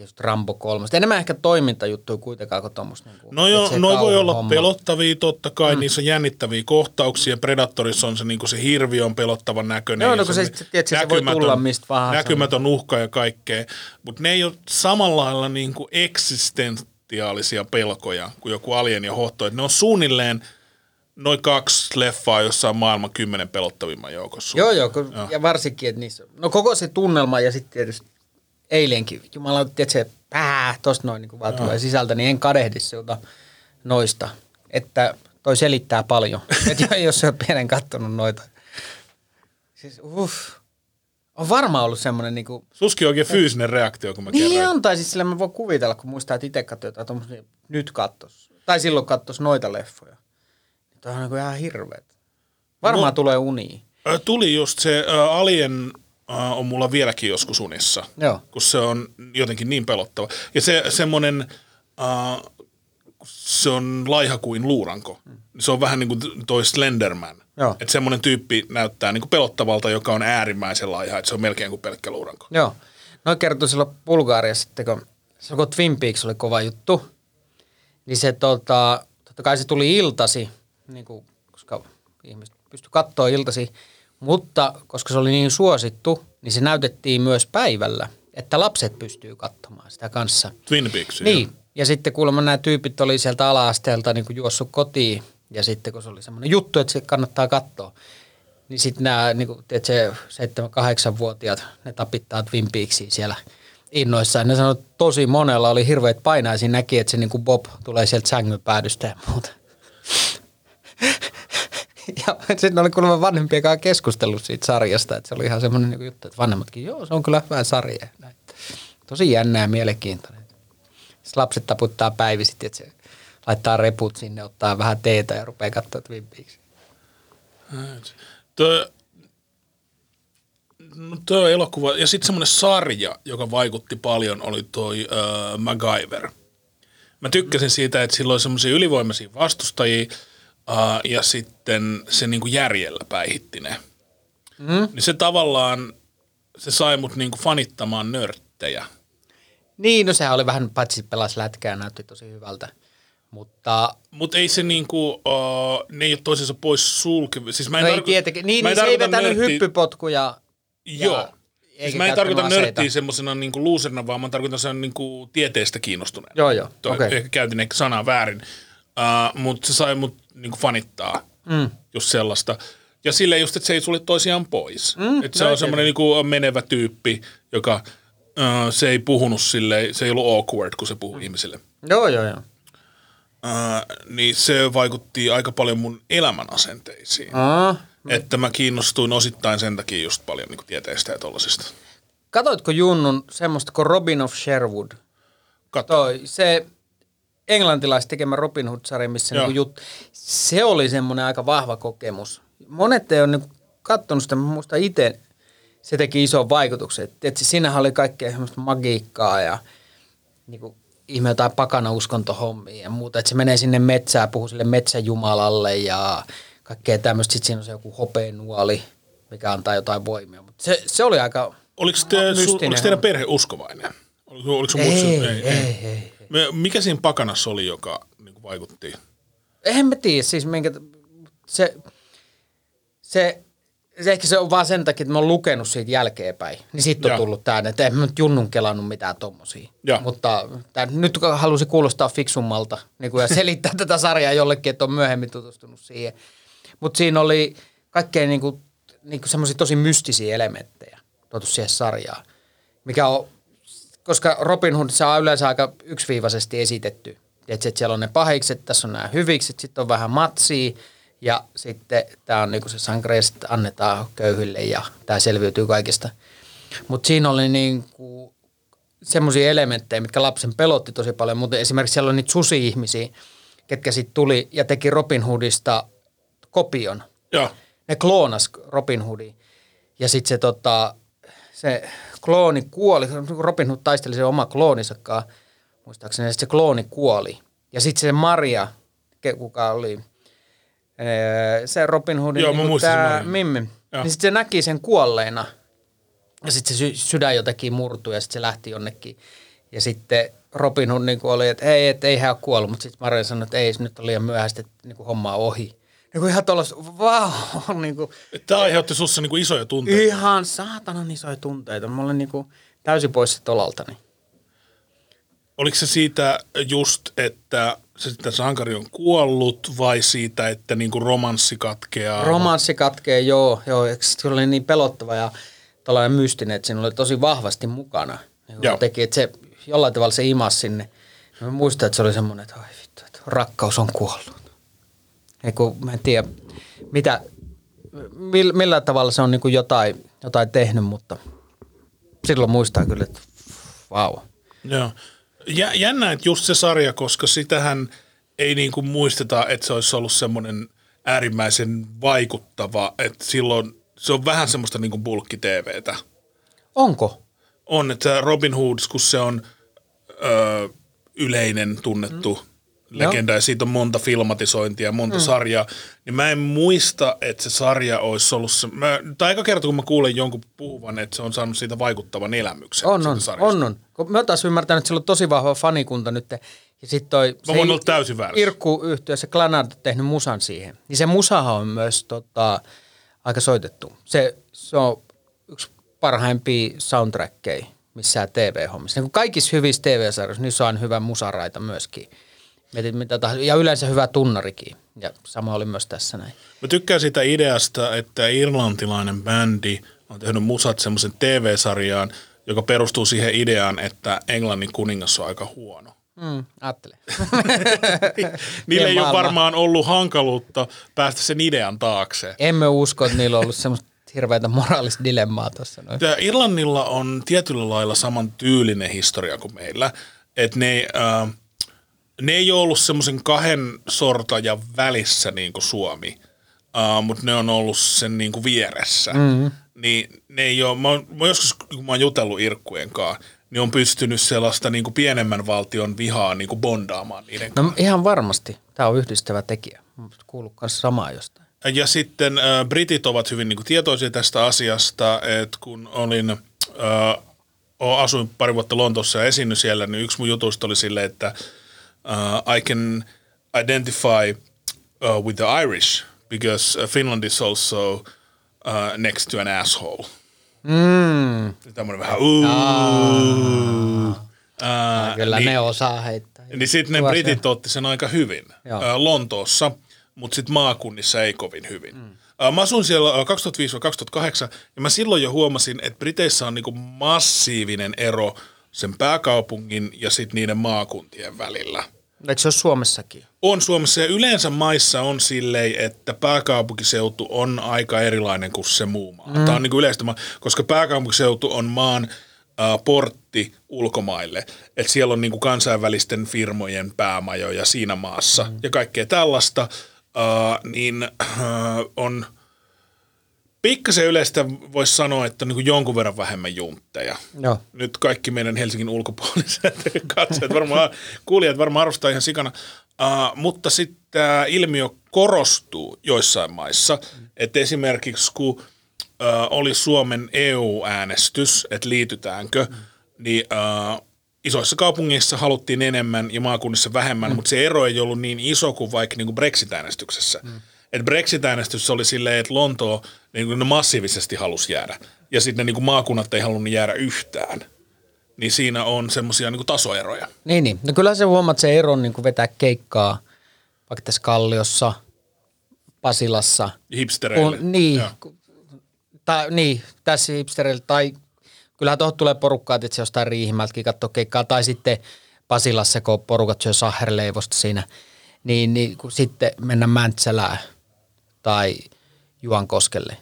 Just Rambo 3. Enemmän ehkä toimintajuttuja kuitenkaan kuin tuommoista. Niin No joo, noi voi olla pelottavia totta kai, mm. niissä jännittäviä kohtauksia. Predatorissa on se, niin se hirvi on pelottavan näköinen. Joo, no kun se on sit- tiedätkö, se voi tulla mistä vaan. Näkymätön uhka ja kaikkea. Mutta ne ei ole samalla lailla niin kuin eksistentiaalisia pelkoja kuin joku Alien ja Hohto. Että ne on suunnilleen noin kaksi leffaa, jossa on maailman kymmenen pelottavimman joukossa. Joo, joo, kun, ja varsinkin, että niissä, no koko se tunnelma ja sitten tietysti eilenkin, jumala, että se pää, tosta noin niin vaan tulee sisältä, niin en kadehdi siltä noista, että toi selittää paljon, että jos sä oot pienen kattonut noita. Siis uff, on varmaan ollut semmoinen niinku, Suski on oikein fyysinen reaktio, kun mä niin kerroin. on, tai siis sillä mä voin kuvitella, kun muistaa, että itse katsoi jotain tommosia, nyt kattos, tai silloin kattos noita leffoja. Tämä on niinku ihan hirveet. Varmaan No- tulee uniin. Ö, Tuli just se ä, Alien ä, on mulla vieläkin joskus unissa, Joo. kun se on jotenkin niin pelottava. Ja se semmoinen, äh, se on laiha kuin luuranko. Se on vähän niin kuin toi Slenderman. Että semmoinen tyyppi näyttää niin kuin pelottavalta, joka on äärimmäisen laiha, että se on melkein kuin pelkkä luuranko. Joo. No kertoi silloin Bulgaariassa, sitten kun, silloin kun Twin Peaks oli kova juttu, niin se tota, totta kai se tuli iltasi, niin kuin, koska ihmiset pysty katsoa iltasi, mutta koska se oli niin suosittu, niin se näytettiin myös päivällä, että lapset pystyy katsomaan sitä kanssa. Twin Peaks. Niin, ja sitten kuulemma nämä tyypit oli sieltä ala-asteelta niin juossut kotiin, ja sitten kun se oli semmoinen juttu, että se kannattaa katsoa, niin sitten nämä niin kuin, tiedät, se 7-8-vuotiaat, ne tapittaa Twin Peaksia siellä innoissaan. Ne sanoi, että tosi monella oli hirveät painaisia, näki, että se niin kuin Bob tulee sieltä sängyn päädystä ja muuta. Ja sitten oli kuulemma vanhempien kanssa keskustellut siitä sarjasta, että se oli ihan semmoinen niin juttu, että vanhemmatkin, joo, se on kyllä hyvä sarja. ja näin. Tosi jännää ja mielenkiintoinen. Sitten lapset taputtaa päivisit, että se laittaa reput sinne, ottaa vähän teetä ja rupeaa katsoa Twin Peaks. Tuo, no tuo elokuva, ja sitten semmoinen sarja, joka vaikutti paljon, oli toi uh, MacGyver. Mä tykkäsin siitä, että sillä oli semmoisia ylivoimaisia vastustajia, uh, ja sitten se niinku järjellä päihitti ne. Mm. Niin se tavallaan, se sai mut niinku fanittamaan nörttejä. Niin, no sehän oli vähän, paitsi pelas lätkää, näytti tosi hyvältä. Mutta Mutta ei se niinku, uh, ne ei ole toisensa pois sulkevia. Siis mä en no ei tarko- tietenkin. Niin, mä niin en se ei vetänyt nörttiä- hyppypotkuja. Joo. Ja- Siis mä en tarkoita aseita. nörttiä semmoisena niinku loserina, vaan mä tarkoitan sen niinku tieteestä kiinnostuneena. Joo, joo, Toi, okei. Ehkä käytin ehkä sanaa väärin. Uh, Mutta se sai mut niinku fanittaa. Mm. Just sellaista. Ja sille just, että se ei sulle toisiaan pois. Mm, että se on semmoinen niinku menevä tyyppi, joka uh, se ei puhunut silleen, se ei ollut awkward, kun se puhuu mm. ihmisille. Joo, joo, joo. Uh, niin se vaikutti aika paljon mun elämän asenteisiin. Aa. Että mä kiinnostuin osittain sen takia just paljon niin tieteestä ja tollasista. Katoitko Junnun semmoista kuin Robin of Sherwood? Katso. Toi, se englantilais tekemä Robin Hood-sarja, missä niinku jut, se oli semmoinen aika vahva kokemus. Monet ei ole niinku katsonut sitä, mutta itse se teki ison vaikutuksen. Tietysti siinähän oli kaikkea semmoista magiikkaa ja niinku, ihme jotain pakana uskontohommia ja muuta. Että se menee sinne metsään, puhuu sille metsäjumalalle ja kaikkea tämmöistä. Sitten siinä on se joku hopeenuoli, mikä antaa jotain voimia. Mutta se, se oli aika... Oliko, te, mystinen oliko teidän perhe uskovainen? Oliko, oliko Ei, mutsi- ei, ei, ei. Me- Mikä siinä pakanassa oli, joka niin kuin vaikutti? Eihän mä tiedä, siis minkä, se, se, se, ehkä se on vaan sen takia, että mä oon lukenut siitä jälkeenpäin. Niin sitten on Joo. tullut tää, että en mä nyt junnun kelannut mitään tommosia. Joo. Mutta tää, nyt kun halusi kuulostaa fiksummalta niin kuin ja selittää tätä sarjaa jollekin, että on myöhemmin tutustunut siihen. Mutta siinä oli kaikkea niin kuin, niin kuin semmoisia tosi mystisiä elementtejä tuotu siihen sarjaan. Mikä on, koska Robin Hood on yleensä aika yksiviivaisesti esitetty. Että sit siellä on ne pahikset, tässä on nämä hyvikset, sitten on vähän matsia ja sitten tämä on niinku se sangreest annetaan köyhille ja tämä selviytyy kaikesta. Mutta siinä oli niinku semmoisia elementtejä, mitkä lapsen pelotti tosi paljon, mutta esimerkiksi siellä on niitä susi-ihmisiä, ketkä sitten tuli ja teki Robin Hoodista kopion Joo. ne kloonas Robin Hoodin. Ja sitten se, tota, se klooni kuoli, Robin Hood taisteli se oma kloonissakaan, muistaakseni, ja sit se klooni kuoli. Ja sitten se Maria, kuka oli, ee, se Robin Hoodin, Joo, mä muistan sen tää Marian. Mimmi, Joo. niin sitten se näki sen kuolleena. Ja sitten se sy- sydän jotenkin murtui ja sitten se lähti jonnekin. Ja sitten Robin Hood niin oli, että ei, et, ei hän ole kuollut, mutta sitten Maria sanoi, että ei, se nyt on liian myöhäistä, että niin homma on ohi. Niin kuin ihan tuollaista, vau, niin kuin, Tämä aiheutti sussa niin kuin isoja tunteita. ihan saatanan isoja tunteita. Mä olen niin kuin täysin pois sit olaltani. Oliko se siitä just, että se sitä sankari on kuollut vai siitä, että niinku romanssi katkeaa? Romanssi katkee, joo. joo. Se oli niin pelottava ja tällainen mystinen, että siinä oli tosi vahvasti mukana. Niin Joo. teki, että se jollain tavalla se imas sinne. Mä muistan, että se oli semmoinen, että ai vittu, että rakkaus on kuollut. Ei kun, mä en tiedä, mitä, millä, millä tavalla se on niin kuin jotain, jotain tehnyt, mutta silloin muistaa kyllä, että vau. Wow. Joo. Jä, jännä, että just se sarja, koska sitähän ei niinku muisteta, että se olisi ollut semmoinen äärimmäisen vaikuttava, että silloin se on vähän semmoista niinku bulkki-TVtä. Onko? On, että Robin Hoods, kun se on ö, yleinen, tunnettu mm. Legenda ja siitä on monta filmatisointia, monta mm. sarjaa, niin mä en muista, että se sarja olisi ollut se, mä, tai aika kerta kun mä kuulen jonkun puhuvan, että se on saanut siitä vaikuttavan elämyksen. On, on, on, on. Kun Mä taas ymmärtänyt, että sillä on tosi vahva fanikunta nyt. Ja sit toi, Mä voin olla täysin väärässä. Irkku yhtiö, se Glanard on tehnyt musan siihen. Niin se musahan on myös tota, aika soitettu. Se, se on yksi parhaimpia soundtrackeja missään TV-hommissa. Niin kaikissa hyvissä TV-sarjoissa, niissä on hyvä musaraita myöskin. Mietit, mitä tahansa. Ja yleensä hyvä tunnarikin. Ja sama oli myös tässä näin. Mä tykkään sitä ideasta, että irlantilainen bändi on tehnyt musat semmoisen TV-sarjaan, joka perustuu siihen ideaan, että Englannin kuningas on aika huono. Mm, ajattele. Niillä ei ole varmaan ollut hankaluutta päästä sen idean taakse. Emme usko, että niillä on ollut semmoista hirveätä moraalista dilemmaa tuossa. noin. Tää Irlannilla on tietyllä lailla saman tyylinen historia kuin meillä. Että ne, äh, ne ei ole ollut semmoisen kahden sortajan välissä niin kuin Suomi, äh, mutta ne on ollut sen niin kuin vieressä. Mm-hmm. Niin ne ei ole, mä, oon, mä joskus, kun mä oon jutellut Irkkujen kanssa, niin on pystynyt sellaista niin kuin pienemmän valtion vihaa niin kuin bondaamaan niiden No ihan varmasti. Tämä on yhdistävä tekijä. Kuuluu myös samaa jostain. Ja sitten äh, britit ovat hyvin niin kuin, tietoisia tästä asiasta, että kun olin, äh, asuin pari vuotta Lontoossa ja esiinny siellä, niin yksi mun jutuista oli silleen, että äh, I can identify uh, with the Irish because uh, Finland is also uh, next to an asshole. Mm. Tämmöinen vähän uh, kyllä niin, ne osaa heittää. niin sitten ne britit otti sen aika hyvin Joo. ää, Lontoossa, mutta sitten maakunnissa ei kovin hyvin. Mm. Mä asuin siellä ää, 2005-2008 ja mä silloin jo huomasin, että Briteissä on niinku massiivinen ero sen pääkaupungin ja sitten niiden maakuntien välillä. Eikö se ole Suomessakin? On Suomessa ja yleensä maissa on silleen, että pääkaupunkiseutu on aika erilainen kuin se muu maa. Mm. Tämä on niin kuin yleistä, koska pääkaupunkiseutu on maan äh, portti ulkomaille. Että siellä on niin kuin kansainvälisten firmojen päämajoja siinä maassa mm. ja kaikkea tällaista. Äh, niin äh, on pikkasen yleistä voisi sanoa, että niin jonkun verran vähemmän juntteja Joo. nyt kaikki meidän Helsingin ulkopuoliset katsojat, varmaan, kuulijat varmaan arvostaa ihan sikana, uh, mutta sitten tämä ilmiö korostuu joissain maissa, että esimerkiksi kun uh, oli Suomen EU-äänestys, että liitytäänkö, niin uh, isoissa kaupungeissa haluttiin enemmän ja maakunnissa vähemmän, mm. mutta se ero ei ollut niin iso kuin vaikka niin kuin Brexit-äänestyksessä. Mm. Et Brexit-äänestys oli silleen, että Lontoo niin kuin ne massiivisesti halusi jäädä. Ja sitten niin kuin maakunnat ei halunnut jäädä yhtään. Niin siinä on semmoisia niin tasoeroja. Niin, niin. No kyllä se huomaat se ero niin kuin vetää keikkaa vaikka tässä Kalliossa, Pasilassa. Hipstereille. Kun, niin, tai, niin, tässä hipsterillä. Tai kyllähän tuohon tulee porukkaa, että se jostain Riihimältäkin katsoo keikkaa. Tai sitten Pasilassa, kun porukat syö sahherleivosta siinä. Niin, niin kun sitten mennä Mäntsälään tai Juankoskelle.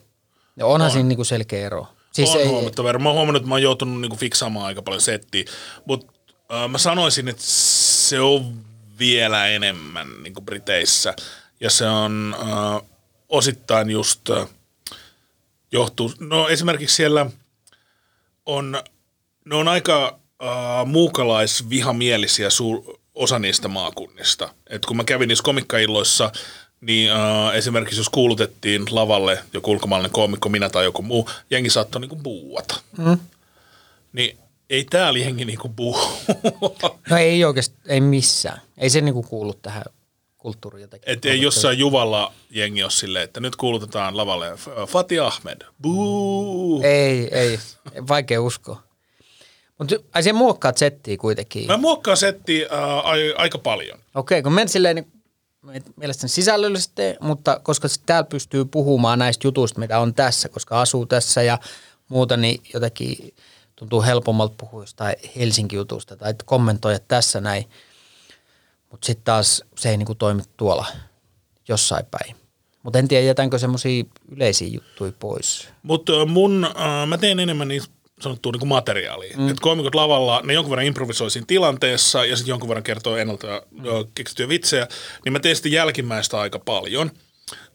Ja onhan On. siinä niin kuin selkeä ero. Siis on huomattava ero. Mä oon huomannut, että mä oon joutunut niinku fiksaamaan aika paljon settiä, mutta äh, mä sanoisin, että se on vielä enemmän niinku Briteissä. Ja se on äh, osittain just äh, johtuu, no esimerkiksi siellä on, ne on aika äh, muukalaisvihamielisiä suur, osa niistä maakunnista. Et kun mä kävin niissä komikkailloissa, niin äh, esimerkiksi jos kuulutettiin lavalle joku ulkomaalainen koomikko, minä tai joku muu, jengi saattoi niinku buuata. Mm. Niin ei täällä jengi niinku buu. No ei oikeasti, ei missään. Ei se niinku kuulu tähän kulttuuriin jotenkin. Et ei jossain Juvalla jengi ole silleen, että nyt kuulutetaan lavalle F- Fatih Ahmed. Buu. Ei, ei. Vaikea uskoa. Mutta ai siihen muokkaat settiä kuitenkin. Mä muokkaan settiä äh, aika paljon. Okei, kun men silleen niin mielestäni sisällöllisesti, mutta koska täällä pystyy puhumaan näistä jutuista, mitä on tässä, koska asuu tässä ja muuta, niin jotenkin tuntuu helpommalta puhua jostain Helsinki-jutusta tai kommentoida tässä näin. Mutta sitten taas se ei niinku toimi tuolla jossain päin. Mutta en tiedä, jätänkö semmoisia yleisiä juttuja pois. Mutta mun, äh, mä teen enemmän niistä sanottua niin materiaalia. Mm. Että komikot lavalla, ne jonkun verran improvisoi siinä tilanteessa ja sitten jonkun verran kertoo ennalta mm. keksittyjä vitsejä, niin mä sitten jälkimmäistä aika paljon.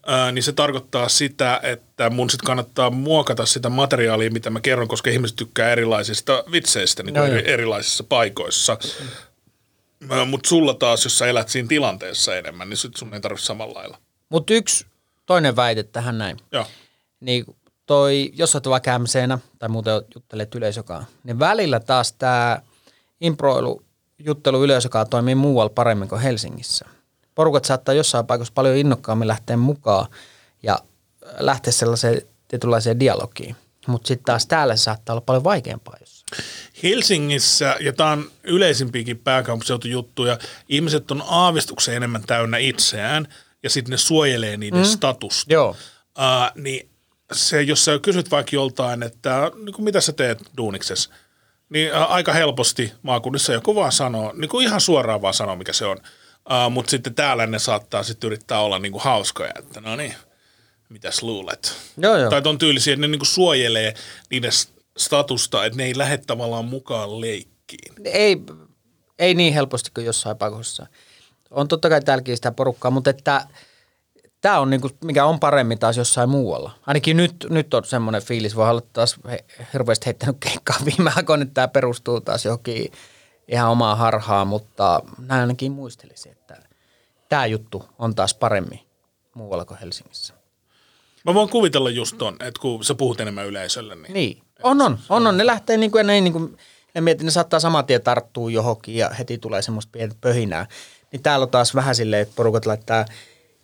Ää, niin se tarkoittaa sitä, että mun sitten kannattaa muokata sitä materiaalia, mitä mä kerron, koska ihmiset tykkää erilaisista vitseistä niin no, eri, erilaisissa paikoissa. Mm. Mutta sulla taas, jos sä elät siinä tilanteessa enemmän, niin sit sun ei tarvitse samalla lailla. Mutta yksi toinen väite tähän näin. Joo. Niin toi, jos olet vaikka MCnä tai muuten juttelet yleisökaan, niin välillä taas tämä improilu juttelu yleisökaan toimii muualla paremmin kuin Helsingissä. Porukat saattaa jossain paikassa paljon innokkaammin lähteä mukaan ja lähteä sellaiseen tietynlaiseen dialogiin. Mutta sitten taas täällä se saattaa olla paljon vaikeampaa jossain. Helsingissä, ja tämä on yleisimpiäkin pääkaupunkiseutujuttuja, ihmiset on aavistuksen enemmän täynnä itseään, ja sitten ne suojelee niiden mm. statusta. Joo. Uh, niin se, jos sä kysyt vaikka joltain, että niin kuin mitä sä teet duuniksessa, niin ä, aika helposti maakunnissa joku vaan sanoo, niin kuin ihan suoraan vaan sanoo, mikä se on. Uh, Mutta sitten täällä ne saattaa sitten yrittää olla niin kuin hauskoja, että no niin, mitäs luulet? Joo, joo. Tai on tyylisiä, että ne niin kuin suojelee niiden statusta, että ne ei lähde tavallaan mukaan leikkiin. Ei, ei niin helposti kuin jossain pakossa. On totta kai täälläkin sitä porukkaa, mutta että – tämä on niinku, mikä on paremmin taas jossain muualla. Ainakin nyt, nyt on semmoinen fiilis, voi olla taas he, hirveästi heittänyt keikkaa viime aikoina, että tämä perustuu taas johonkin ihan omaa harhaa, mutta näin ainakin muistelisin, että tämä juttu on taas paremmin muualla kuin Helsingissä. Mä voin kuvitella just ton, että kun sä puhut enemmän yleisölle. Niin, niin. on, on, on, on. Ne lähtee niin kuin, ne, niin kuin, ne mietin, ne saattaa saman tien tarttua johonkin ja heti tulee semmoista pientä pöhinää. Niin täällä on taas vähän silleen, että porukat laittaa –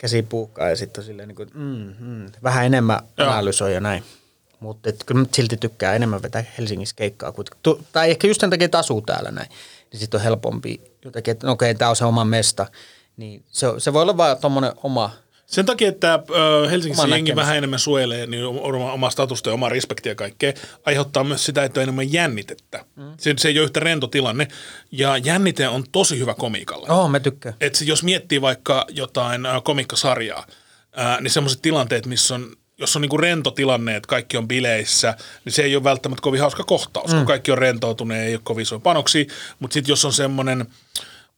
käsi puukkaa ja sitten silleen niin kuin, mm, mm, vähän enemmän analysoi ja näin. Mutta kyllä silti tykkää enemmän vetää Helsingissä keikkaa. Tu, tai ehkä just sen takia, että asuu täällä näin. Niin sitten on helpompi jotenkin, että no okei, tämä on se oma mesta. Niin se, se voi olla vaan tuommoinen oma sen takia, että Helsingissä Oma jengi vähän enemmän suojelee niin oma, oma statusta ja omaa respektiä ja kaikkea, aiheuttaa myös sitä, että on enemmän jännitettä. Mm. Se, se ei ole yhtä rento tilanne. Ja jännite on tosi hyvä komiikalle. Oh, me tykkään. Et se, jos miettii vaikka jotain komikkasarjaa, äh, niin semmoiset tilanteet, missä on jos on niinku rento tilanne, että kaikki on bileissä, niin se ei ole välttämättä kovin hauska kohtaus, mm. kun kaikki on rentoutuneet, ei ole kovin isoja panoksia. Mutta sitten jos on semmoinen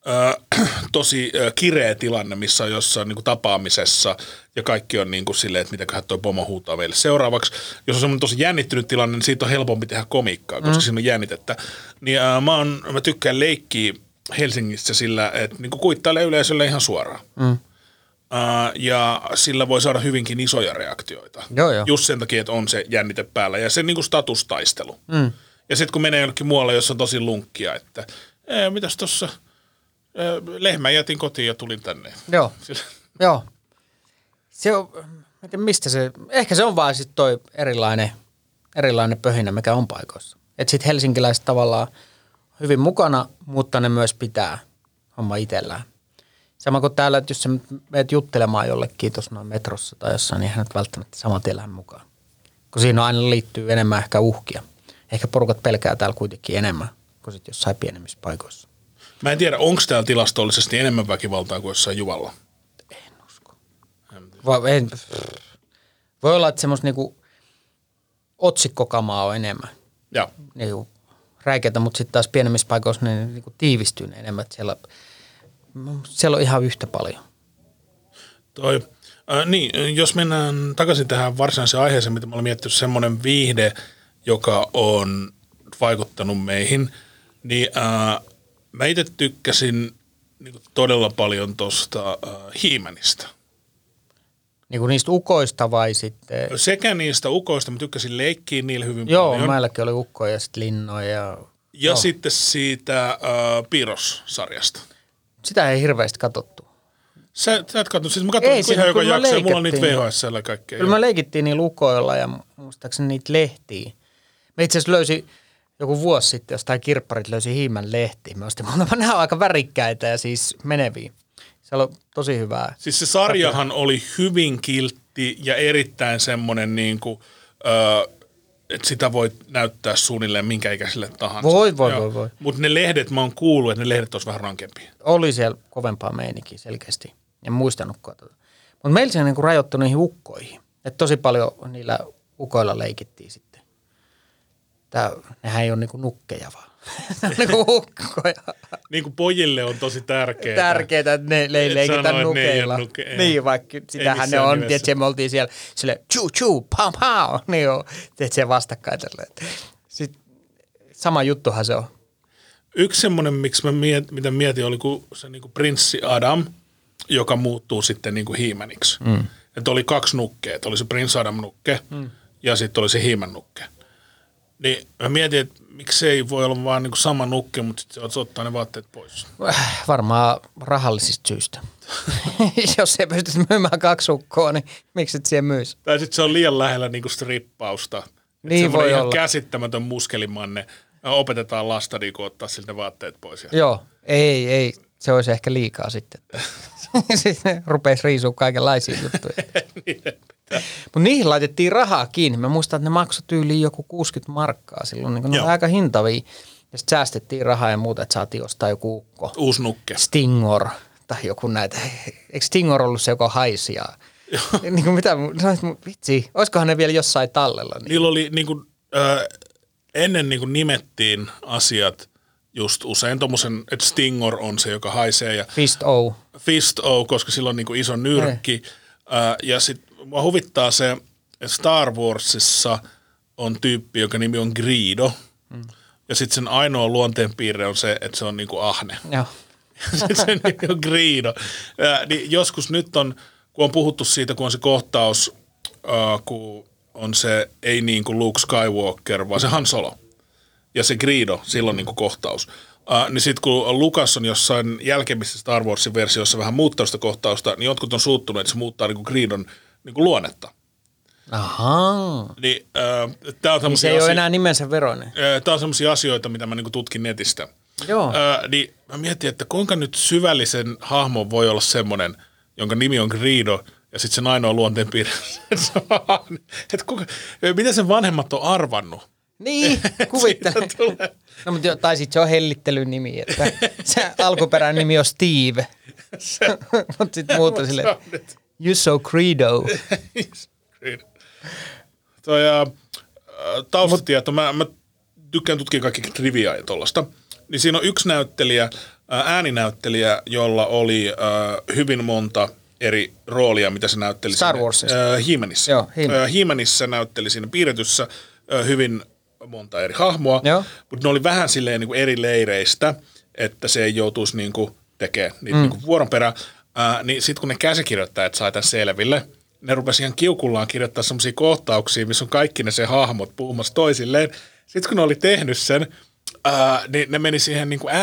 tosi kireä tilanne, missä on jossain niin kuin tapaamisessa ja kaikki on niin kuin silleen, että mitäköhän toi pomo huutaa meille seuraavaksi. Jos on semmoinen tosi jännittynyt tilanne, niin siitä on helpompi tehdä komikkaa, koska mm. siinä on jännitettä. Niin äh, mä, on, mä tykkään leikkiä Helsingissä sillä, että niin kuin kuittailee yleisölle ihan suoraan. Mm. Uh, ja sillä voi saada hyvinkin isoja reaktioita. Joo, joo. Just sen takia, että on se jännite päällä ja se niin kuin statustaistelu. Mm. Ja sitten kun menee jonnekin muualle, jossa on tosi lunkkia, että mitäs tuossa – lehmän jätin kotiin ja tulin tänne. Joo, joo. Se on, mistä se, ehkä se on vaan sitten toi erilainen, erilainen pöhinä, mikä on paikoissa. Että sitten helsinkiläiset tavallaan hyvin mukana, mutta ne myös pitää homma itsellään. Sama kuin täällä, että jos sä menet juttelemaan jollekin tuossa noin metrossa tai jossain, niin hän välttämättä saman tien mukaan. Kun siinä aina liittyy enemmän ehkä uhkia. Ehkä porukat pelkää täällä kuitenkin enemmän kuin sitten jossain pienemmissä paikoissa. Mä en tiedä, onko täällä tilastollisesti enemmän väkivaltaa kuin jossain Juvalla? En usko. Va, en, voi olla, että semmoista niinku otsikkokamaa on enemmän. Joo. Niinku räikeitä, mutta sitten taas pienemmissä paikoissa ne niinku tiivistyy ne enemmän. Siellä, siellä on ihan yhtä paljon. Toi, äh, niin, jos mennään takaisin tähän varsinaiseen aiheeseen, mitä me ollaan miettinyt, semmoinen viihde, joka on vaikuttanut meihin, niin äh, Mä itse tykkäsin niin kuin todella paljon tuosta äh, Hiimanista. Niin kuin niistä ukoista vai sitten? Sekä niistä ukoista, mä tykkäsin leikkiä niillä hyvin Joo, paljon. Joo, meilläkin oli ukkoja ja sitten linnoja. Ja, ja joo. sitten siitä äh, Piros-sarjasta. Sitä ei hirveästi katsottu. Sä, sä et katso, siis mä katson ihan joka jakso mulla on niitä VHS ja kaikkea. Kyllä me leikittiin niillä ukoilla ja muistaakseni niitä lehtiä. Me itse asiassa löysi joku vuosi sitten jostain kirpparit löysi hiimän lehti. Mä ostin, mutta nämä on aika värikkäitä ja siis meneviä. Se on tosi hyvää. Siis se sarjahan oli hyvin kiltti ja erittäin semmoinen niin kuin, öö, että sitä voi näyttää suunnilleen minkä ikäiselle tahansa. Voi, voi, voi, voi. Mutta ne lehdet, mä oon kuullut, että ne lehdet olisi vähän rankempia. Oli siellä kovempaa meininkiä selkeästi. En muistanutkaan tota. Mutta meillä se on niinku rajoittu niihin ukkoihin. Et tosi paljon niillä ukoilla leikittiin sitten. Tää, nehän ei ole niinku nukkeja vaan. Ne on niinku ukkoja. Niin kuin pojille on tosi tärkeää. Tärkeää, että ne le- leikitään ne nukeilla. ole nuke- niin, vaikka sitähän ne on. Tiedätkö, me oltiin siellä sille chuu chuu, pam pam. Niin joo, tiedätkö, vastakkain. Sitten sama juttuhan se on. Yksi semmoinen, miksi mä miet, mitä mietin, oli kun se niin kuin prinssi Adam, joka muuttuu sitten niin kuin hiimäniksi. Mm. Että oli kaksi nukkea, että oli se prinssi Adam nukke mm. ja sitten oli se hiimän nukke. Niin mä mietin, että miksei voi olla vaan niin sama nukke, mutta sitten se ottaa ne vaatteet pois. Äh, Varmaan rahallisista syistä. Jos ei pystyisi myymään kaksi ukkoa, niin miksi et siihen myisi? Tai sitten se on liian lähellä niin kuin strippausta. Niin voi ihan olla. käsittämätön muskelimanne. Opetetaan lasta niin kuin ottaa siltä vaatteet pois. Ja Joo, ei, ei. Se olisi ehkä liikaa sitten. sitten ne rupeisi riisua kaikenlaisia juttuja. Mutta niihin laitettiin rahaa kiinni. Mä muistan, että ne maksoi tyyliin joku 60 markkaa silloin. Niin ne oli aika hintavia. Ja sitten säästettiin rahaa ja muuta, että saatiin ostaa joku ukko. Uusi nukke. Stingor tai joku näitä. Eikö Stingor ollut se, joka haisi? Ja, niin kuin mitä, mun- vitsi, olisikohan ne vielä jossain tallella? Niin. Niillä oli niin kuin, äh, ennen niin kuin nimettiin asiat just usein tuommoisen, että Stingor on se, joka haisee ja Fist O. Fist O, koska sillä on niin kuin iso nyrkki. Äh, ja sitten mua huvittaa se, että Star Warsissa on tyyppi, joka nimi on Greedo. Mm. Ja sitten sen ainoa luonteenpiirre on se, että se on niin kuin ahne. Joo. Sitten se nimi on Greedo. Ja, niin joskus nyt on, kun on puhuttu siitä, kun on se kohtaus, äh, kun on se, ei niin kuin Luke Skywalker, vaan se Han Solo. Ja se Greedo, silloin niin kuin kohtaus. Uh, niin sitten kun Lukas on jossain jälkemmissä Star Warsin versiossa vähän muuttanut sitä kohtausta, niin jotkut on suuttunut, että se muuttaa niin kuin Greedon niin kuin luonnetta. Ahaa. Niin, uh, tämä on Niin se ei ole asio- enää nimensä veroinen. Tämä on sellaisia asioita, mitä mä niinku tutkin netistä. Joo. Öö, niin mä mietin, että kuinka nyt syvällisen hahmon voi olla semmoinen, jonka nimi on Greedo, ja sitten sen ainoa luonteenpiirre että kuinka, mitä sen vanhemmat on arvannut? Niin, kuvittelen. No, mutta jo, tai sitten se on hellittelyn nimi, että se alkuperäinen nimi on Steve. mutta sitten muuta sille, Se on nyt- you so credo. Greedo. Toi, ä, taustatieto, mä, mä tykkään tutkia kaikki triviaa ja tollasta. Niin siinä on yksi näyttelijä, ää, ääninäyttelijä, jolla oli ää, hyvin monta eri roolia, mitä se näytteli. Star siinä, Warsissa. ää, He-Manissa. Joo, He-Manissa näytteli siinä piirretyssä ää, hyvin monta eri hahmoa, Joo. mutta ne oli vähän silleen niin kuin eri leireistä, että se ei joutuisi niin kuin tekemään niitä mm. niin kuin vuoron perään. Ää, niin sitten kun ne käsikirjoittajat sai tämän selville, ne rupesi ihan kiukullaan kirjoittaa semmoisia kohtauksia, missä on kaikki ne se hahmot puhumassa toisilleen. Sitten kun ne oli tehnyt sen, ää, niin ne meni siihen niin kuin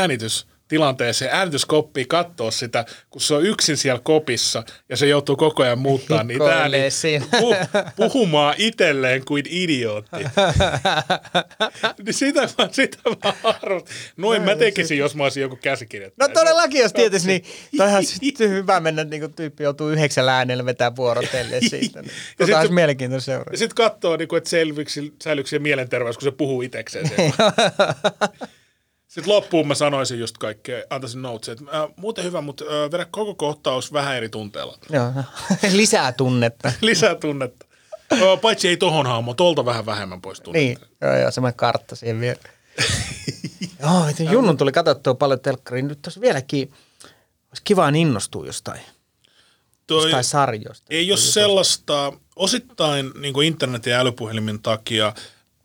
äänitystilanteeseen, äänityskoppiin katsoa sitä, kun se on yksin siellä kopissa ja se joutuu koko ajan muuttaa niitä ääniä, siinä. pu- puhumaan itselleen kuin idiootti. niin sitä mä, sitä mä arvostan. Noin mä tekisin, jos mä olisin joku käsikirjoittaja. No todellakin, jos tietysti, niin toihan sitten hyvä mennä, niin kuin tyyppi joutuu yhdeksän äänellä vetää vuorotelleen siitä. Niin. Ja sit olisi se- mielenkiintoista seuraa. Ja sitten katsoo, niin kuin, että selvyksi, säilyykö se mielenterveys, kun se puhuu itsekseen. Sitten loppuun mä sanoisin just kaikkea, antaisin notesia, että äh, muuten hyvä, mutta äh, vedä koko kohtaus vähän eri tunteella. Joo, lisää tunnetta. Lisää tunnetta. Paitsi ei tohon hahmo, tolta vähän vähemmän pois tunnetta. Niin, joo, joo, semmoinen kartta siihen vielä. joo, että Junnun tuli katsottua paljon telkkariin. Nyt tuossa vieläkin olisi kiva innostua jostain, Toi, jostain sarjoista. ei ole sellaista, osittain niin internetin ja älypuhelimin takia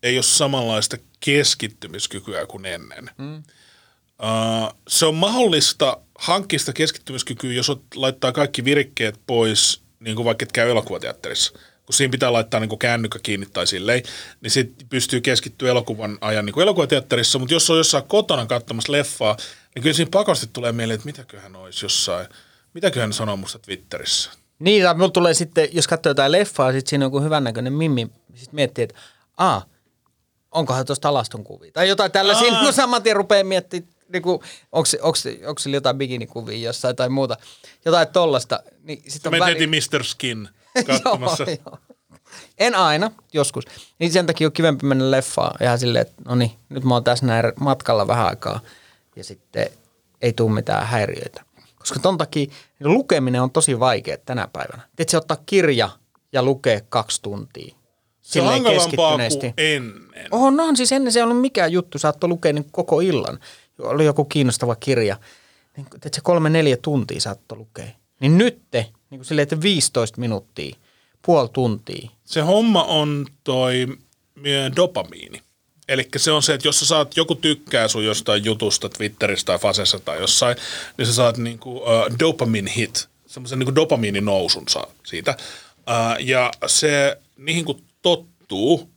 ei ole samanlaista keskittymiskykyä kuin ennen. Mm. Uh, se on mahdollista hankkia sitä keskittymiskykyä, jos laittaa kaikki virikkeet pois, niin kuin vaikka et käy elokuvateatterissa. Kun siinä pitää laittaa niin kännykkä kiinni tai silleen, niin sitten pystyy keskittyä elokuvan ajan niin elokuvateatterissa. Mutta jos on jossain kotona katsomassa leffaa, niin kyllä siinä pakosti tulee mieleen, että mitäköhän olisi jossain, mitäköhän sanoo musta Twitterissä. Niin, tai mulla tulee sitten, jos katsoo jotain leffaa, sitten siinä on joku hyvännäköinen mimmi, sitten miettii, että a, onkohan tuosta alaston kuvia. Tai jotain tällaisia, Aa. kun saman tien rupeaa miettimään, niin onko, sillä jotain bikinikuvia jossain tai muuta. Jotain tollasta. Niin sit on Me väli- Mr. Skin katsomassa. Joo, joo. En aina, joskus. Niin sen takia on kivempi mennä leffaan ihan silleen, että no niin, nyt mä oon tässä näin matkalla vähän aikaa ja sitten ei tule mitään häiriöitä. Koska ton takia niin lukeminen on tosi vaikea tänä päivänä. Tiedätkö, ottaa kirja ja lukea kaksi tuntia. Se on hankalampaa kuin ennen. On, on, siis ennen se ei ollut mikään juttu. Saattoi lukea niin koko illan. Oli joku kiinnostava kirja. Niin, se kolme, neljä tuntia saattoi lukea. Niin nytte, niin kuin silleen, että 15 minuuttia, puoli tuntia. Se homma on toi meidän dopamiini. Eli se on se, että jos sä saat, joku tykkää sun jostain jutusta Twitteristä tai Fasessa tai jossain, niin sä saat niinku, uh, dopamine hit, semmoisen niinku dopamiinin nousun saa siitä. Uh, ja se, niihin kun tottuu,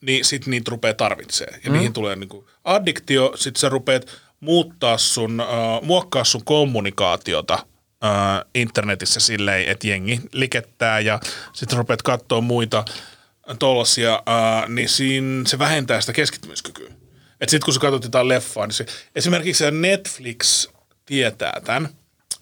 niin sit niitä rupeaa tarvitsee. Ja mm. niihin tulee niinku addiktio, sit sä rupeat muuttaa sun, uh, muokkaa sun kommunikaatiota uh, internetissä silleen, että jengi likettää ja sitten rupeat katsoa muita tollasia, uh, niin siinä se vähentää sitä keskittymiskykyä. Et sit kun sä katsot jotain leffaa, niin se, esimerkiksi Netflix tietää tämän,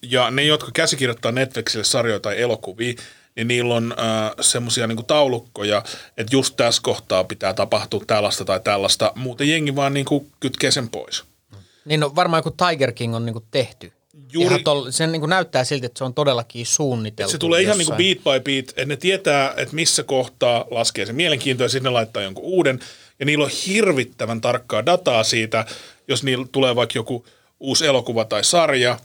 ja ne, jotka käsikirjoittaa Netflixille sarjoja tai elokuvia, niin niillä on äh, semmoisia niinku taulukkoja, että just tässä kohtaa pitää tapahtua tällaista tai tällaista, muuten jengi vaan niinku kytkee sen pois. Niin no, varmaan joku Tiger King on niinku tehty. Juuri- tol, se niinku näyttää siltä, että se on todellakin suunniteltu. Se tulee ihan niinku jossain. beat by beat, että ne tietää, että missä kohtaa laskee se mielenkiinto ja sitten ne laittaa jonkun uuden. Ja niillä on hirvittävän tarkkaa dataa siitä, jos niillä tulee vaikka joku uusi elokuva tai sarja,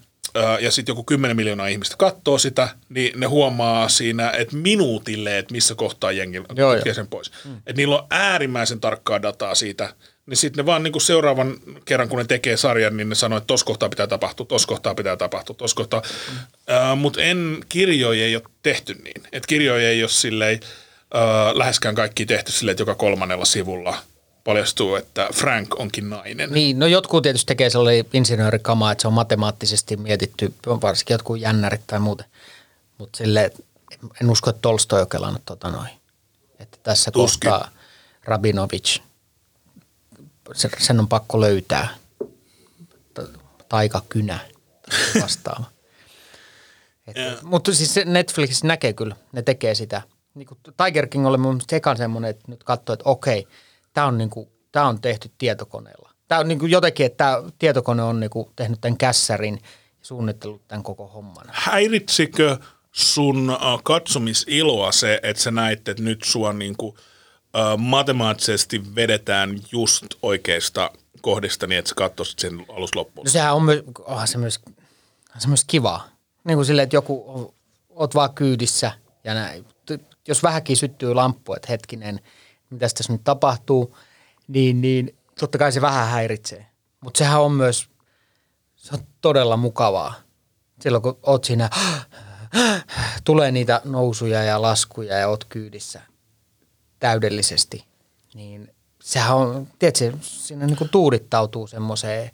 ja sitten joku 10 miljoonaa ihmistä katsoo sitä, niin ne huomaa siinä, että minuutille, että missä kohtaa jengi Joo, sen pois. Mm. Että niillä on äärimmäisen tarkkaa dataa siitä, niin sitten ne vaan niinku seuraavan kerran, kun ne tekee sarjan, niin ne sanoo, että tossa kohtaa pitää tapahtua, tossa kohtaa pitää tapahtua, tossa kohtaa. Mm. Uh, Mutta en, kirjoja ei ole tehty niin. Että kirjoja ei ole silleen, uh, läheskään kaikki tehty silleen, että joka kolmannella sivulla paljastuu, että Frank onkin nainen. Niin, no jotkut tietysti tekee sellainen insinöörikamaa, että se on matemaattisesti mietitty, varsinkin jotkut jännärit tai muuten. Mutta että en usko, että Tolstoi on kelannut tota noin. Että tässä Tuskin. kohtaa Rabinovich, sen, sen on pakko löytää Ta- taikakynä tai vastaava. Joo. Mutta siis Netflix näkee kyllä, ne tekee sitä. Niin kuin Tiger King oli mun mielestä ekan semmoinen, että nyt katsoo, että okei, tämä on, niinku, tää on tehty tietokoneella. Tämä on niinku jotenkin, että tämä tietokone on niinku tehnyt tämän kässärin ja suunnitellut tämän koko homman. Häiritsikö sun uh, katsomisiloa se, että sä näit, että nyt sua niinku, uh, matemaattisesti vedetään just oikeista kohdista niin, että sä katsoisit sen alusta loppuun? No sehän on myös, onhan se myös, onhan se myös kivaa. Niin kuin silleen, että joku, oot vaan kyydissä ja näin. Jos vähänkin syttyy lamppu, että hetkinen, mitä tässä nyt tapahtuu, niin, niin totta kai se vähän häiritsee. Mutta sehän on myös, se on todella mukavaa. Silloin kun oot siinä, tulee niitä nousuja ja laskuja ja oot kyydissä täydellisesti, niin sehän on, tiedätkö, siinä niin kuin tuudittautuu semmoiseen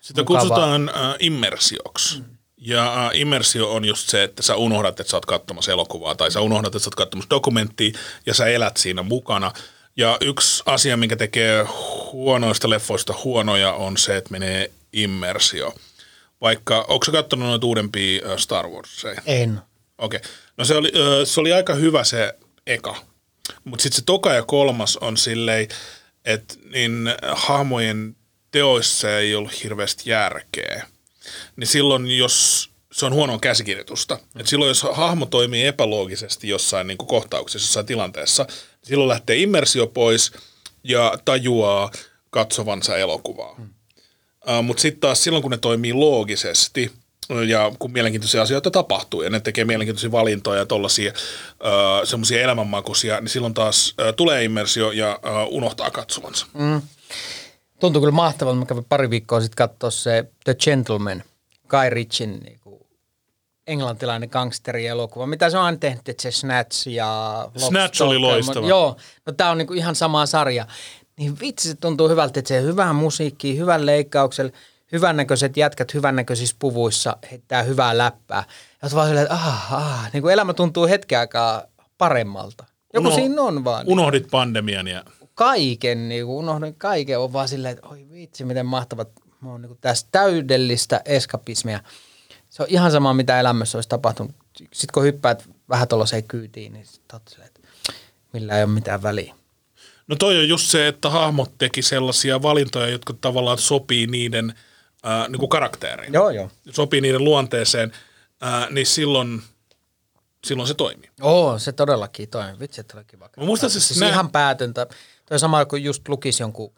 Sitä mukava- kutsutaan äh, immersioksi. Ja immersio on just se, että sä unohdat, että sä oot katsomassa elokuvaa tai sä unohdat, että sä oot katsomassa dokumenttia ja sä elät siinä mukana. Ja yksi asia, minkä tekee huonoista leffoista huonoja, on se, että menee immersio. Vaikka, onko sä katsonut noita uudempia Star Warsia? En. Okei. No se oli, se oli aika hyvä se eka. Mutta sitten se toka ja kolmas on silleen, että niin hahmojen teoissa ei ollut hirveästi järkeä. Niin silloin, jos se on huonoa käsikirjoitusta, että silloin jos hahmo toimii epäloogisesti jossain niin kuin kohtauksessa, jossain tilanteessa, silloin lähtee immersio pois ja tajuaa katsovansa elokuvaa. Hmm. Uh, Mutta sitten taas silloin, kun ne toimii loogisesti ja kun mielenkiintoisia asioita tapahtuu ja ne tekee mielenkiintoisia valintoja ja uh, semmoisia elämänmakuisia, niin silloin taas uh, tulee immersio ja uh, unohtaa katsovansa. Mm. Tuntuu kyllä mahtavalta. Mä kävin pari viikkoa sitten katsoa se The Gentleman, Guy Ritchin niin kuin englantilainen gangsterielokuva. Mitä se on tehnyt, että se Snatch ja... Lock, Snatch oli loistava. Joo, no tää on niin kuin ihan sama sarja. Niin vitsi, se tuntuu hyvältä, että se hyvää musiikkia, hyvän leikkauksella, hyvännäköiset jätkät hyvännäköisissä puvuissa heittää hyvää läppää. Ja vaan silleen, että ah, ah, niin kuin elämä tuntuu hetken aikaa paremmalta. Joku Uno- siinä on vaan. Unohdit pandemian ja kaiken, niin kuin unohdin kaiken, on vaan silleen, että oi vitsi, miten mahtavat, mä oon niin tässä täydellistä eskapismia. Se on ihan sama, mitä elämässä olisi tapahtunut. Sitten kun hyppäät vähän tuollaiseen kyytiin, niin sit oot silleen, että millä ei ole mitään väliä. No toi on just se, että hahmot teki sellaisia valintoja, jotka tavallaan sopii niiden äh, niin kuin karaktereihin. Joo, joo. Sopii niiden luonteeseen, äh, niin silloin, silloin se toimii. Oo, se todellakin toimii. Vitsi, että oli kiva. Mä muistan siis siis nää- ihan päätöntä. Toi sama kuin just lukisi jonkun,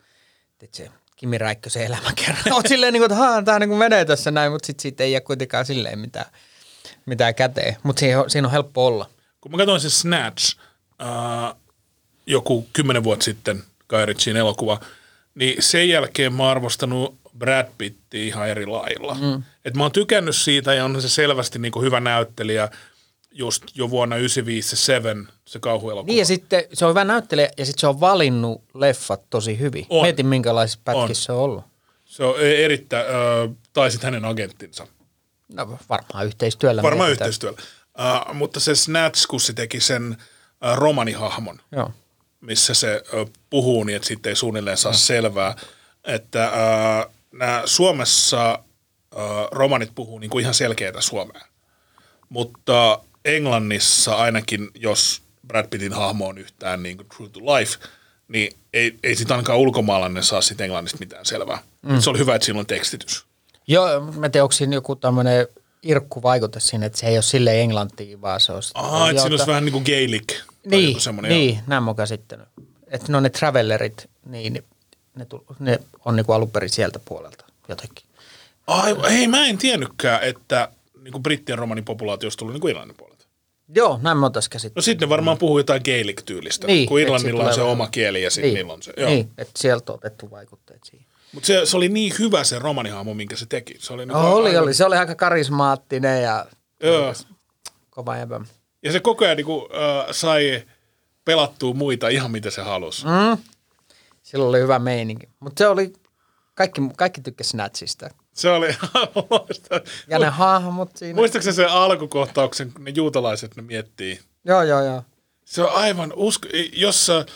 tiedätkö, Kimi Räikkösen elämäkerran. Oot silleen niin kuin, että haa, tää niin menee tässä näin, mutta sitten siitä ei jää kuitenkaan silleen mitään, mitään käteen. Mutta siinä, on- siinä on helppo olla. Kun mä katsoin se Snatch äh, joku kymmenen vuotta sitten, Guy Ritchien elokuva, niin sen jälkeen mä oon arvostanut Brad Pittia ihan eri lailla. Mm. Et mä oon tykännyt siitä ja on se selvästi niin kuin hyvä näyttelijä just jo vuonna 1995 se Seven, se kauhuelokuva. Niin ja sitten se on hyvä näyttelijä ja sitten se on valinnut leffat tosi hyvin. On. Mietin minkälaisissa pätkissä On. se on ollut. Se on e- erittäin, äh, tai sitten hänen agenttinsa. No varmaan yhteistyöllä. Varmaan mietitään. yhteistyöllä. Uh, mutta se Snatch, kun se teki sen uh, romanihahmon, Joo. missä se uh, puhuu niin, että sitten ei suunnilleen saa selvää, että uh, nämä Suomessa uh, romanit puhuu niin kuin ihan selkeätä suomea. Mutta Englannissa ainakin, jos Brad Pittin hahmo on yhtään niin kuin true to life, niin ei, ei sitten ainakaan ulkomaalainen saa sitten englannista mitään selvää. Mm. Se oli hyvä, että siinä on tekstitys. Joo, mä tiedän, onko siinä joku tämmöinen irkkuvaikute siinä, että se ei ole silleen englantia, vaan se on... Ah, että siinä olisi vähän niin kuin gaelic. Niin, joo. niin näin mä käsittänyt. Että no ne travellerit, niin ne, tul- ne on niinku alun perin sieltä puolelta jotenkin. Ai, ei, mä en tiennytkään, että niin kuin brittien romanipopulaatiosta tuli niin kuin Irlannin puolelta. Joo, näin mä oon tässä No käsittänyt. sitten ne varmaan puhuu jotain gaelic-tyylistä, Niin, kun Irlannilla on se oma kieli ja sitten niin, niillä on se. Joo. Niin, että sieltä on otettu vaikutteet siihen. Mutta se, se, oli niin hyvä se romanihahmo, minkä se teki. Se oli, niin Oh, oli, oli. Se oli aika karismaattinen ja Joo. kova jäbä. Ja se koko ajan niin kuin, äh, sai pelattua muita ihan mitä se halusi. Mm. Sillä oli hyvä meininki. Mutta se oli, kaikki, kaikki tykkäsi Snatchista. Se oli. Ja ne hahmot siinä. Muistaakseni se alkukohtauksen, kun ne juutalaiset ne miettii? Joo, joo, joo. Se on aivan usko... Jos sä,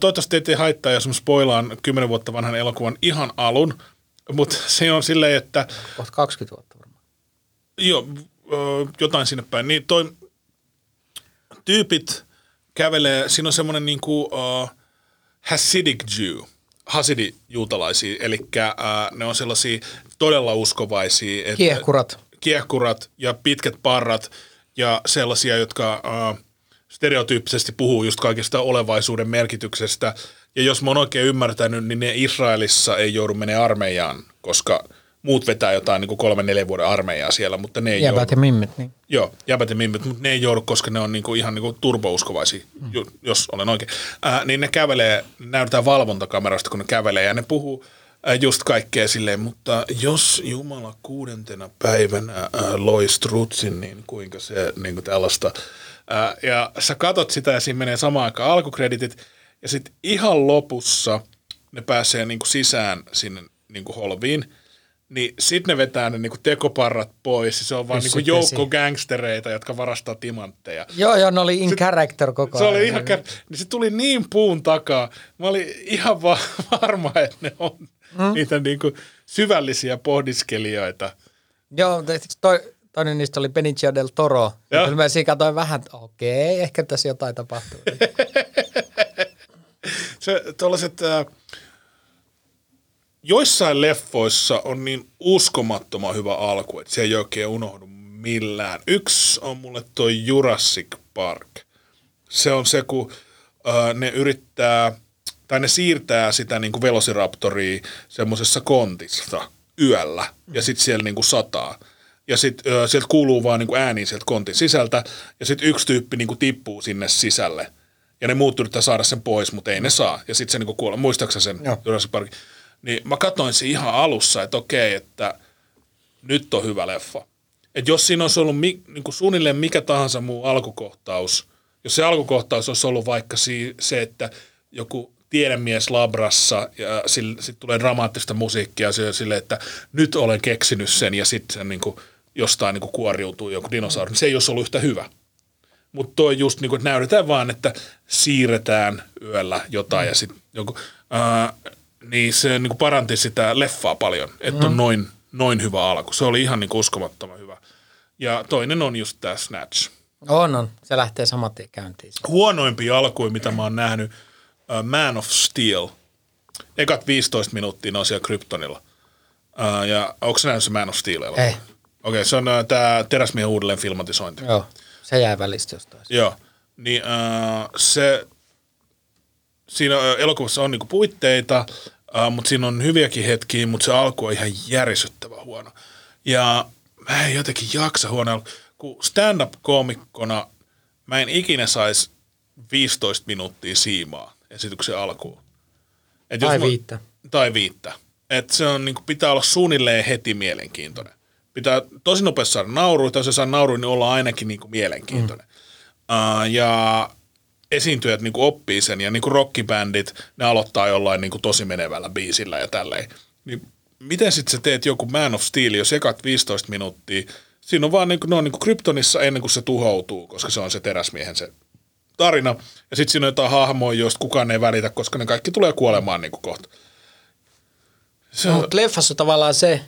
toivottavasti ei tee haittaa, jos mä spoilaan 10 vuotta vanhan elokuvan ihan alun, mutta se on silleen, että Kohta 20 vuotta varmaan. joo, jotain sinne päin. Niin toi tyypit kävelee, siinä on semmoinen niinku uh, Hasidic Jew, Hasidi juutalaisia, eli uh, ne on sellaisia todella uskovaisia. Että, Kiehkurat. kiehkurat ja pitkät parrat ja sellaisia, jotka uh, stereotyyppisesti puhuu just kaikista olevaisuuden merkityksestä. Ja jos mä oon oikein ymmärtänyt, niin ne Israelissa ei joudu menemään armeijaan, koska muut vetää jotain niin kuin kolme, neljä vuoden armeijaa siellä, mutta ne ei Jäbät joudu. ja mimmit, niin. Joo, jäbät ja mimmit, mutta ne ei joudu, koska ne on niinku ihan niinku turbouskovaisia, mm. jos olen oikein. Ää, niin ne kävelee, näytetään valvontakamerasta, kun ne kävelee ja ne puhuu just kaikkea silleen, mutta jos Jumala kuudentena päivänä ää, loi strutsin, niin kuinka se niinku tällaista. Ää, ja sä katot sitä ja siinä menee samaan aikaan alkukreditit ja sitten ihan lopussa ne pääsee niinku sisään sinne niinku holviin. Niin sitten ne vetää ne niinku tekoparrat pois ja se on vaan niinku joukko esiin. gangstereita, jotka varastaa timantteja. Joo, joo, ne oli in character koko Se ajan. oli ihan, kä- niin se tuli niin puun takaa. Mä olin ihan va- varma, että ne on mm. niitä niinku syvällisiä pohdiskelijoita. Joo, toi, toinen niistä oli Benicio del Toro. Joo. Mä siinä katsoin vähän, että okei, ehkä tässä jotain tapahtuu. Se tuollaiset, äh, joissain leffoissa on niin uskomattoman hyvä alku, että se ei oikein unohdu millään. Yksi on mulle toi Jurassic Park. Se on se, kun äh, ne yrittää, tai ne siirtää sitä niin kuin velociraptoria semmoisessa kontissa yöllä, ja sitten siellä niin kuin sataa. Ja sitten sieltä kuuluu vaan niin kuin ääni sieltä kontin sisältä, ja sitten yksi tyyppi niin kuin tippuu sinne sisälle. Ja ne muut yrittää saada sen pois, mutta ei ne saa. Ja sitten se niinku kuolee. Muistaakseni sen. Jurassic Parkin? Niin mä katsoin sen ihan alussa, että okei, että nyt on hyvä leffa. Et jos siinä olisi ollut mi, niinku suunnilleen mikä tahansa muu alkukohtaus, jos se alkukohtaus olisi ollut vaikka si, se, että joku tiedemies labrassa ja sitten tulee dramaattista musiikkia sille, sille, että nyt olen keksinyt sen ja sitten se niinku, jostain niinku kuoriutuu joku dinosauri, niin se ei olisi ollut yhtä hyvä. Mutta toi just niin kuin, että näytetään vaan, että siirretään yöllä jotain mm. ja sitten joku, ää, niin se niin kuin paranti sitä leffaa paljon, että on noin, noin hyvä alku. Se oli ihan niin kuin uskomattoman hyvä. Ja toinen on just tämä Snatch. On, on. Se lähtee saman tien käyntiin. Huonoimpia alkuja, mitä mä oon nähnyt, Man of Steel. Ekat 15 minuuttia ne on siellä Kryptonilla. Ja onko se nähnyt se Man of Steel? elokuva? Ei. Okei, okay, se on tämä Teräsmiehen uudelleen filmatisointi. Joo, se jäi välistä jostain. Joo. Niin uh, se, siinä elokuvassa on niinku puitteita, uh, mutta siinä on hyviäkin hetkiä, mutta se alku on ihan järisyttävän huono. Ja mä en jotenkin jaksa huono. Kun stand-up-koomikkona mä en ikinä saisi 15 minuuttia siimaa esityksen alkuun. Et jos Tai mä- viittä. Tai viittä. Et se on, niin pitää olla suunnilleen heti mielenkiintoinen. Pitää tosi nopeasti saada nauru, tai jos se saa nauru, niin olla ainakin niin kuin mielenkiintoinen. Mm. Uh, ja esiintyjät niin kuin oppii sen, ja niin kuin rockibändit, ne aloittaa jollain niin kuin tosi menevällä biisillä ja tälleen. Niin miten sitten sä teet joku Man of Steel, jos ekat 15 minuuttia, siinä on vaan niin kuin, ne on niin kuin Kryptonissa ennen kuin se tuhoutuu, koska se on se teräsmiehen se tarina. Ja sitten siinä on jotain hahmoja, joista kukaan ei välitä, koska ne kaikki tulee kuolemaan niin kuin kohta. Se No, on, mutta leffassa tavallaan se,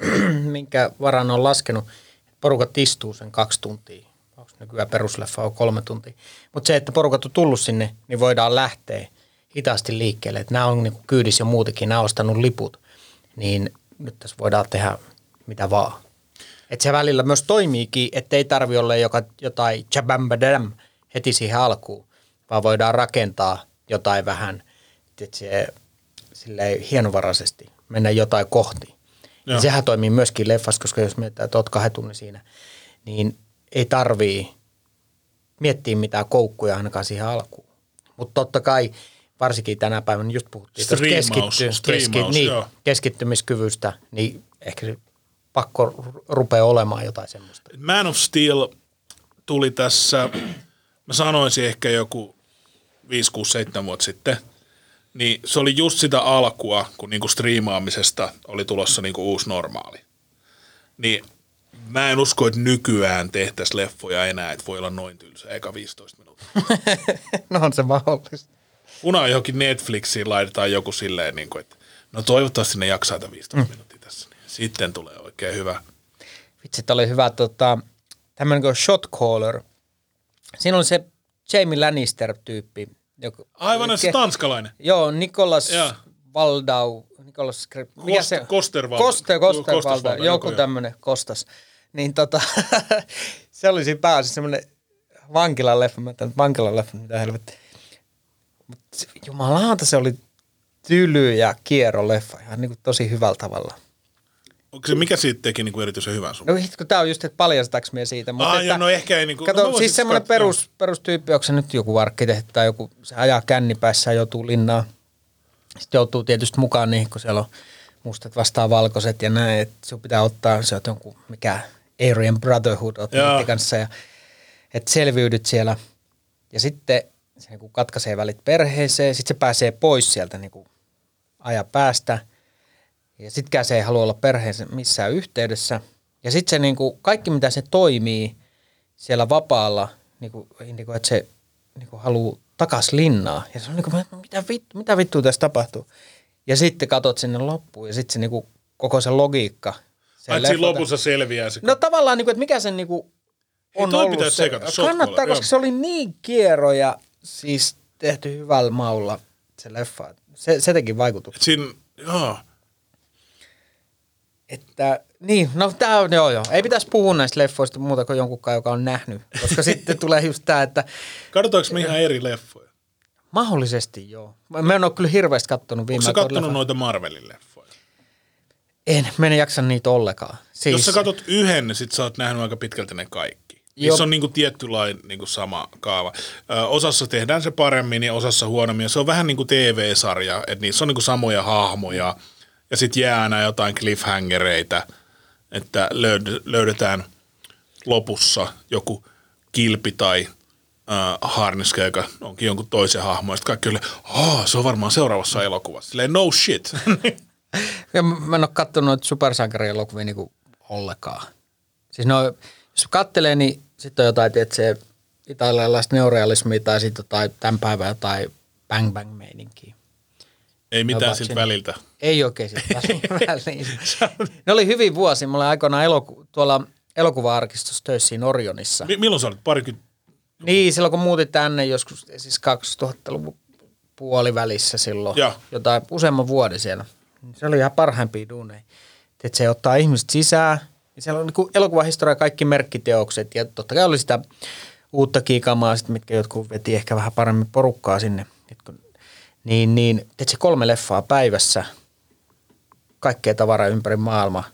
minkä varan on laskenut, että porukat istuu sen kaksi tuntia. Onko nykyään perusleffa on kolme tuntia. Mutta se, että porukat on tullut sinne, niin voidaan lähteä hitaasti liikkeelle. Että nämä on niin kyydissä jo muutenkin, nämä on ostanut liput. Niin nyt tässä voidaan tehdä mitä vaan. Että se välillä myös toimiikin, että ei tarvi olla joka, jotain chabambadam heti siihen alkuun, vaan voidaan rakentaa jotain vähän, se silleen hienovaraisesti mennä jotain kohti. Ja sehän toimii myöskin leffassa, koska jos mietitään, että oot kahden tunnin siinä, niin ei tarvii miettiä mitään koukkuja ainakaan siihen alkuun. Mutta totta kai, varsinkin tänä päivänä, just puhuttiin tuosta Striimaus, keskitty, striimaus, niin, joo. keskittymiskyvystä, niin ehkä se pakko ru- rupeaa olemaan jotain semmoista. Man of Steel tuli tässä, mä sanoisin ehkä joku 5, 6, 7 vuotta sitten, niin se oli just sitä alkua, kun niinku striimaamisesta oli tulossa niinku uusi normaali. Niin mä en usko, että nykyään tehtäisiin leffoja enää, että voi olla noin tylsä, eka 15 minuuttia. no on se mahdollista. Kunhan johonkin Netflixiin laitetaan joku silleen, niin kuin, että no toivottavasti ne jaksaa tätä 15 mm. minuuttia tässä. Niin sitten tulee oikein hyvä. Vitsi, oli hyvä tota, tämmöinen kuin Shot Caller. Siinä oli se Jamie Lannister-tyyppi. Joka, Aivan se tanskalainen. Joo, Nikolas. Valdau. Nikolas, mikä Kost- se? Kosterval- Koster, Koster, Kostas Valdau. Valdau, Joku joku tämmöinen, Kostas. Niin tota, se oli siinä pääasiassa semmoinen vankilan leffa. Mä ajattelin, että vankilan leffa, mitä helvettiä. Mutta jumalauta, se oli tyly ja kierro leffa. Ihan niin kuin tosi hyvällä tavalla. Onko se, mikä siitä teki niin kuin erityisen hyvän sun? No hitto, tää on just, että paljastaks me siitä. Mutta Aa, että, joo, no ehkä ei niinku- Kato, no siis semmoinen perus, perustyyppi, onko se nyt joku arkkitehti tai joku, se ajaa kännipäissä ja joutuu linnaan. Sitten joutuu tietysti mukaan niihin, kun siellä on mustat vastaan valkoiset ja näin, että sun pitää ottaa, se on jonkun, mikä Aryan Brotherhood, niiden kanssa ja että selviydyt siellä. Ja sitten se niin kuin katkaisee välit perheeseen, sitten se pääsee pois sieltä niin kuin ajan päästä. Ja sitkään se ei halua olla perheensä missään yhteydessä. Ja sitten se niin kuin, kaikki mitä se toimii siellä vapaalla, niin kuin, niin kuin, että se niin kuin haluaa takas linnaa. Ja se on niin kuin, mitä, vittu, mitä vittua tässä tapahtuu? Ja sitten katot sinne loppuun ja sitten se niin kuin, koko se logiikka. Se Ai, siinä lopussa selviää se. No tavallaan, niin kuin, että mikä sen niin kuin, Hei, on toi ollut se. sekata, Kannattaa, koska joo. se oli niin kiero ja siis tehty hyvällä maulla se leffa. Se, se teki vaikutuksen. Siinä, joo. Että, niin, no tää on, joo joo. Ei pitäisi puhua näistä leffoista muuta kuin jonkunkaan, joka on nähnyt. Koska sitten tulee just tää, että Katsotaanko me ihan eri leffoja? mahdollisesti joo. Mä en ole kyllä hirveästi kattonut viime Onko kattonut leffa- noita Marvelin leffoja? En, mä en jaksa niitä ollenkaan. Siis, Jos sä katot yhden, niin sit sä oot nähnyt aika pitkälti ne kaikki. Joo. Niissä on niinku tietty lain niinku sama kaava. Ö, osassa tehdään se paremmin ja osassa huonommin. Se on vähän niin kuin TV-sarja, että niissä on niinku samoja hahmoja. Ja sitten jää aina jotain cliffhangereita, että löyd- löydetään lopussa joku kilpi tai äh, harniska, joka onkin jonkun toisen hahmon. Sitten kaikki oli, oh, se on varmaan seuraavassa elokuvassa. Silleen, no shit. Ja mä mä en ole kattonut noita supersankarielokuvia niinku ollenkaan. Siis no, jos kattelee, niin sitten on jotain, että se italialaista neorealismia tai sitten jotain tämän päivän jotain bang bang meininkiä. Ei mitään siltä väliltä. Ei oikein väliin. Ne oli hyvin vuosi. Mä olin aikoinaan eloku- tuolla elokuva-arkistossa töissä siinä Orionissa. Mi- milloin sä olit? Parikymmentä? Niin, silloin kun muutin tänne joskus, siis 2000-luvun puolivälissä silloin, Joo. jotain useamman vuoden siellä. Se oli ihan parhaimpia duuneja. Että se ottaa ihmiset sisään. Ja siellä on niin elokuvahistoria kaikki merkkiteokset ja totta kai oli sitä uutta kiikamaa, sit, mitkä jotkut veti ehkä vähän paremmin porukkaa sinne. Et kun- Niin, niin teet se kolme leffaa päivässä, kaikkea tavaraa ympäri maailmaa,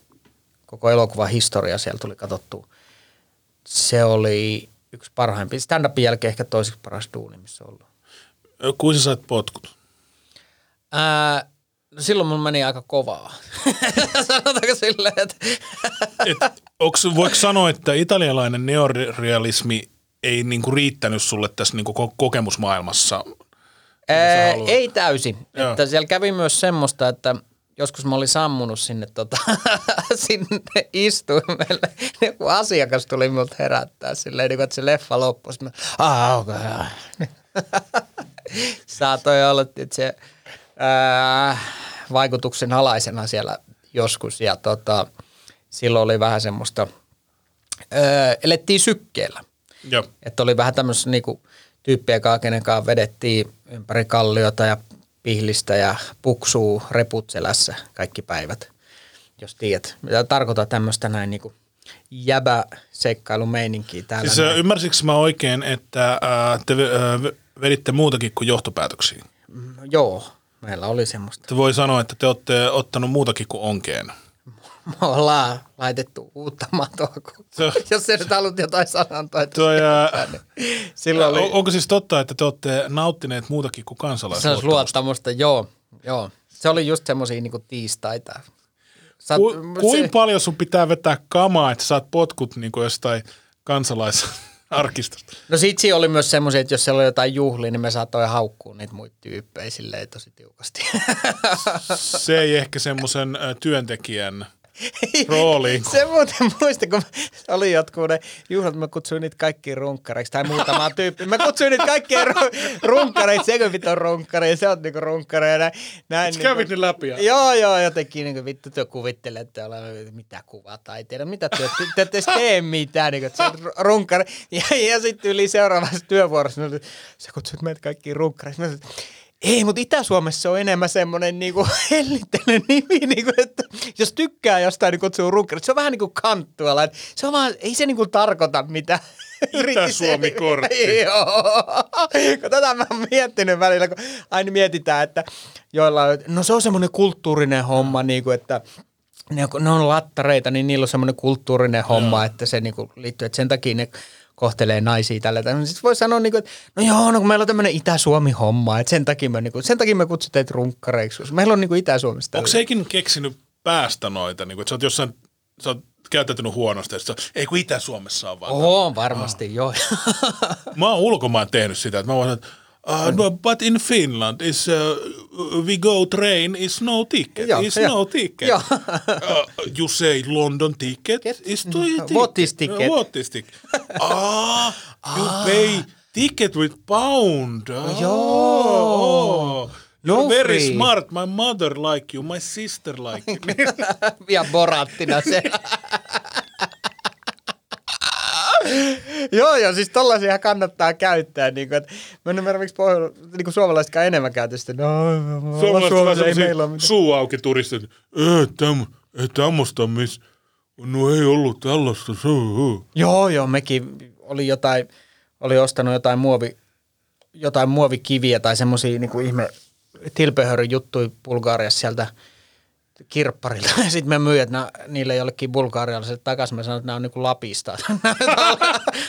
koko elokuvan historia siellä tuli katsottua se oli yksi parhaimpia. Stand-upin jälkeen ehkä toiseksi paras duuni, missä on ollut. Kuin sä sait potkut? Ää, no silloin mun meni aika kovaa. Sanotaanko silleen, että Et, onks, voiko sanoa, että italialainen neorealismi ei niinku riittänyt sulle tässä niinku ko- kokemusmaailmassa? Ää, haluat. ei täysin. Joo. Että siellä kävi myös semmoista, että joskus mä olin sammunut sinne, tota, sinne istuimelle. Joku asiakas tuli multa herättää silleen, niin kuin, että se leffa loppui. Sitten mä. Okay. Saatoi olla, että se ää, vaikutuksen alaisena siellä joskus. Ja tota, silloin oli vähän semmoista, ää, elettiin sykkeellä. Joo. Että oli vähän tämmöistä niinku tyyppiä, kanssa, kenen kanssa vedettiin ympäri kalliota ja pihlistä ja puksuu reput selässä kaikki päivät, jos tiedät. Mitä tarkoittaa tämmöistä näin niinku jäbä seikkailumeininkiä täällä. Siis näin. ymmärsikö mä oikein, että ää, te ää, veditte muutakin kuin johtopäätöksiä? No, joo, meillä oli semmoista. Te voi sanoa, että te olette ottanut muutakin kuin onkeen. Me ollaan laitettu uutta matoa, kun, Se- jos sä nyt haluat jotain Toi, ää, silloin oli, on- Onko siis totta, että te olette nauttineet muutakin kuin se olisi kansalaisluottamusta? luottamusta, joo, joo. Se oli just semmoisia niinku tiistaita. Ku, se- kuin paljon sun pitää vetää kamaa, että saat potkut niin kuin jostain kansalaisarkistosta? No sit siinä oli myös semmoisia, että jos siellä oli jotain juhlia, niin me saatoin haukkua niitä muita tyyppejä silleen tosi tiukasti. Se ei ehkä semmoisen työntekijän rooliin. Se muuten muista, kun oli jotkut ne juhlat, mä kutsuin niitä kaikki runkkareiksi, tai muutamaa tyyppiä. Mä kutsuin niitä kaikkia ru- runkkareiksi, se kun vittu on runkkari, ja se on niinku runkkari, ja näin. näin Sä kävit ne läpi, ja- Joo, joo, jotenkin niinku vittu työ kuvittelee, että olla mitä kuvataiteella, mitä työ, te, te ette tee mitään, niinku, että se on ru- runkkari. Ja, ja sitten yli seuraavassa työvuorossa, sä kutsut meitä kaikki runkkareiksi. Ei, mutta Itä-Suomessa on enemmän semmoinen niinku hellittelen nimi, niinku, että jos tykkää jostain, niin kutsuu runkkariksi. Se on vähän niin kuin kanttuala. Se on vaan, ei se niinku tarkoita mitään. Yritti Itä-Suomi-kortti. Joo. Kun tätä mä oon miettinyt välillä, kun aina mietitään, että joilla on, no se on semmoinen kulttuurinen homma, niin kuin, että ne, on- ne on lattareita, niin niillä on semmoinen kulttuurinen homma, että se niinku liittyy, että sen takia ne kohtelee naisia tällä tavalla. Sitten voi sanoa, niinku, että no joo, no kun meillä on tämmöinen Itä-Suomi-homma, että sen takia me, niinku, sen takia me kutsutaan teitä runkkareiksi. koska Meillä on niinku Itä-Suomessa Onko tällä- se ikinä keksinyt päästä noita, niin kuin, että sä oot jossain, sä oot käyttäytynyt huonosti, sä- ei kun Itä-Suomessa on vaan. Oho, varmasti, joo. Mä oon ulkomaan tehnyt sitä, että mä voin sanoa, Uh, no, but in Finland is uh, we go train is no ticket. Joo, is joo. no ticket. Joo. uh, you say London ticket Ticket? is to ticket. What is ticket? Uh, what is ticket? ah, you pay ticket with pound. Oh, joo. Oh. No You're very free. smart. My mother like you. My sister like you. ja borattina se. joo, joo, siis tollaisia kannattaa käyttää. Niin kuin, että mä en ymmärrä, miksi pohjois, niin kuin suomalaisetkaan enemmän käytä sitä. No, Suomalaiset Suomessa, on Suomessa ei meillä ole mitään. suu auki turistit. Ei, täm, ei tämmöstä miss. No ei ollut tällaista. Suu. Joo, joo, mekin oli jotain, oli ostanut jotain muovi, jotain muovikiviä tai semmoisia niin ihme tilpehöryn juttuja Bulgariassa sieltä kirpparilta. Sitten me myyjät nää, niille jollekin bulgaarialaisille takaisin. Mä sanoin, että nämä on niinku Lapista.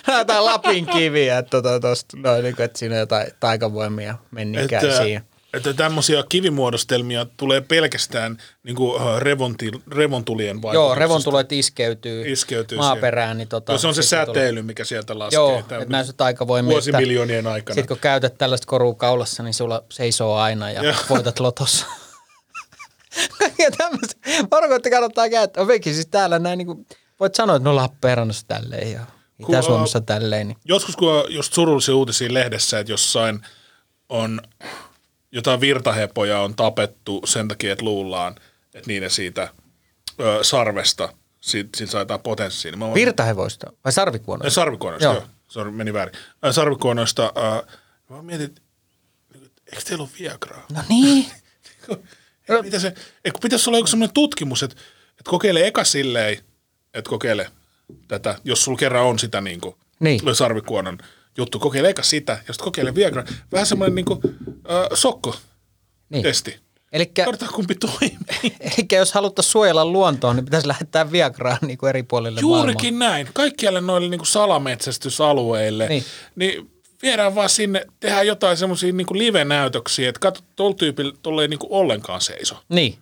Nämä on Lapin kiviä, että, tota, tosta, no, niinku, että siinä on jotain taikavoimia menninkäisiä. Että, että tämmöisiä kivimuodostelmia tulee pelkästään niin kuin, uh, revonti, revontulien Joo, vaikutuksesta. revontulet iskeytyy, Iskeytyy maaperään. Niin tota, se on se sitten tulee- säteily, mikä sieltä laskee. Joo, että näissä taikavoimia. Vuosimiljoonien aikana. Sitten kun käytät tällaista korua kaulassa, niin sulla seisoo aina ja Joo. voitat lotossa. Ja tämmöistä. Varmaan, että kannattaa käyttää. Mekin siis täällä näin niin kuin, voit sanoa, että no Lappeenrannassa tälleen. Ja Itä-Suomessa tälleen. Niin. Joskus kun on just surullisia uutisia lehdessä, että jossain on jotain virtahepoja on tapettu sen takia, että luullaan, että niiden siitä ö, sarvesta siitä, siitä saa jotain potenssiin. Niin Virtahevoista vai sarvikuonoista? Ei, sarvikuonoista, joo. Joo. Sorry, meni väärin. Sarvikuonoista, äh, mä mietin, että eikö teillä ole Viagraa? No niin. Mitä se, eikö pitäisi olla joku sellainen tutkimus, että, että kokeile eka silleen, että kokeile tätä, jos sulla kerran on sitä niin kuin, Niin. sarvikuonon juttu, kokeile eka sitä, ja sitten kokeile Viagra. Vähän semmoinen niin kuin, äh, sokko-testi. Niin. Elikkä, Katsotaan kumpi toimii. elikkä jos haluttaisiin suojella luontoa, niin pitäisi lähettää Viagraa niin kuin eri puolille Juurikin näin. Kaikkialle noille niin kuin salametsästysalueille. Niin. Niin. Viedään vaan sinne, tehdään jotain semmoisia niin live-näytöksiä, että katso, tuolla tyypillä tuolla ei niin kuin ollenkaan seiso. Niin.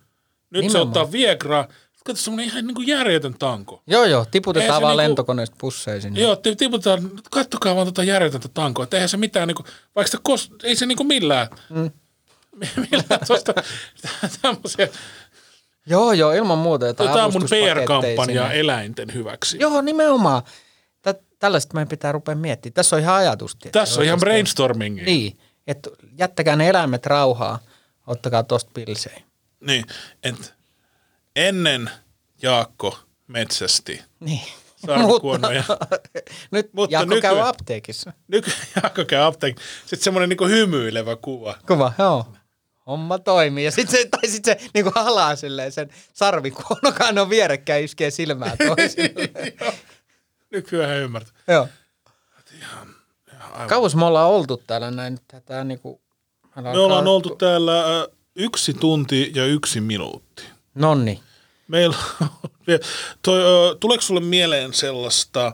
Nyt Nimenomaan. se ottaa Viagraa, kato semmoinen ihan niin kuin järjetön tanko. Joo, joo, tiputetaan se vaan niinku- lentokoneesta busseisiin. Joo, ti- tiputetaan, kattokaa vaan tuota järjetöntä tankoa, että eihän se mitään, niin kuin, vaikka sitä kos, ei se niin kuin millään, mm. millään tuosta tämmöisiä, joo, joo, ilman muuta jotain tämä on mun PR-kampanja sinne. eläinten hyväksi. Joo, nimenomaan. Tä, tällaista meidän pitää rupea miettimään. Tässä on ihan ajatus. tiedätkö, Tässä on ihan oikeasti. brainstormingia. Niin, että jättäkää ne eläimet rauhaa, ottakaa tosta pilsejä. Niin, että ennen Jaakko metsästi. Niin. Sarvikuonoja. nyt Mutta Jaakko käy nykyään- apteekissa. Nykyään Jaakko käy apteekki. Sitten semmoinen niinku hymyilevä kuva. Kuva, joo. Homma toimii. Ja sitten se, tai sit se niinku halaa silleen sen sarvikuonokaan on vierekkäin iskee silmää toisille. Nykyään hän ymmärtää. joo. aivan. Kauas me ollaan oltu täällä näin. Tätä niinku, Me ollaan oltu täällä äh, yksi tunti ja yksi minuutti. Nonni. Meillä on, toi, tuleeko sulle mieleen sellaista,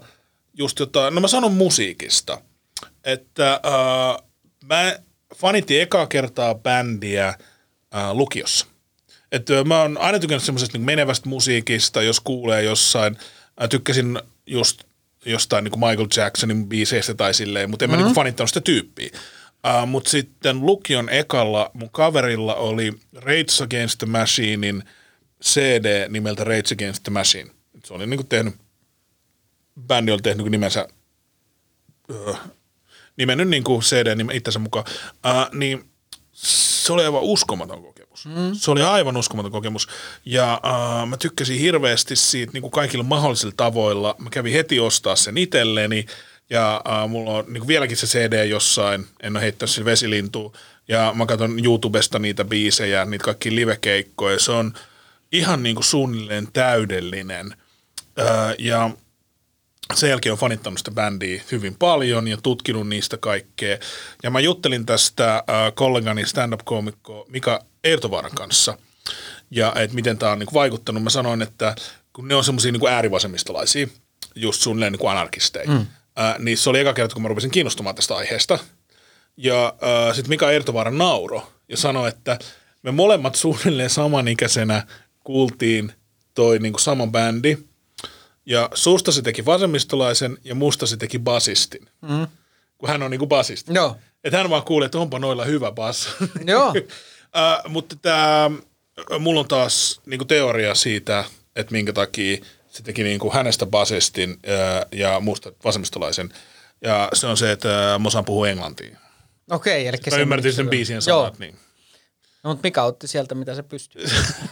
just jotain, no mä sanon musiikista, että äh, mä fanitin ekaa kertaa bändiä äh, lukiossa. Että mä oon aina tykännyt semmoisesta niin menevästä musiikista, jos kuulee jossain, äh, tykkäsin just jostain niin kuin Michael Jacksonin biiseistä tai silleen, mutta en mä niin fanittanut sitä tyyppiä. Uh, mutta sitten lukion ekalla mun kaverilla oli Rage Against the Machinein CD nimeltä Rage Against the Machine. Se oli niinku tehnyt, bändi oli tehnyt nimensä, öö, nimennyt niinku CD nimen itsensä mukaan, uh, niin se oli aivan uskomaton. Mm. Se oli aivan uskomaton kokemus. Ja uh, mä tykkäsin hirveästi siitä niin kuin kaikilla mahdollisilla tavoilla. Mä kävin heti ostaa sen itselleni. Ja uh, mulla on niin kuin vieläkin se CD jossain. En ole heittänyt sille vesilintua. Ja mä katson YouTubesta niitä biisejä, niitä kaikki livekeikkoja. Se on ihan niin kuin suunnilleen täydellinen. Uh, ja sen jälkeen on fanittanut sitä bändiä hyvin paljon ja tutkinut niistä kaikkea. Ja mä juttelin tästä äh, kollegani stand-up-koomikko Mika Eertovaaran kanssa. Ja että miten tämä on niinku vaikuttanut. Mä sanoin, että kun ne on semmoisia niinku äärivasemmistolaisia, just suunnilleen niinku anarkisteja, mm. niin se oli eka kerta, kun mä rupesin kiinnostumaan tästä aiheesta. Ja sitten Mika Eertovaara nauro ja sanoi, että me molemmat suunnilleen samanikäisenä kuultiin toi niinku sama bändi. Ja susta se teki vasemmistolaisen ja musta se teki basistin. Mm. Kun hän on niinku basisti. Joo. Että hän vaan kuulee, että onpa noilla hyvä bass. Joo. uh, mutta tää, mulla on taas niinku teoria siitä, että minkä takia se teki niinku hänestä basistin uh, ja musta vasemmistolaisen. Ja se on se, että mä osaan puhua englantia. Okei, eli Mä ymmärtin sen biisien Joo, sanat. Niin. no, mutta Mika otti sieltä, mitä se pystyy.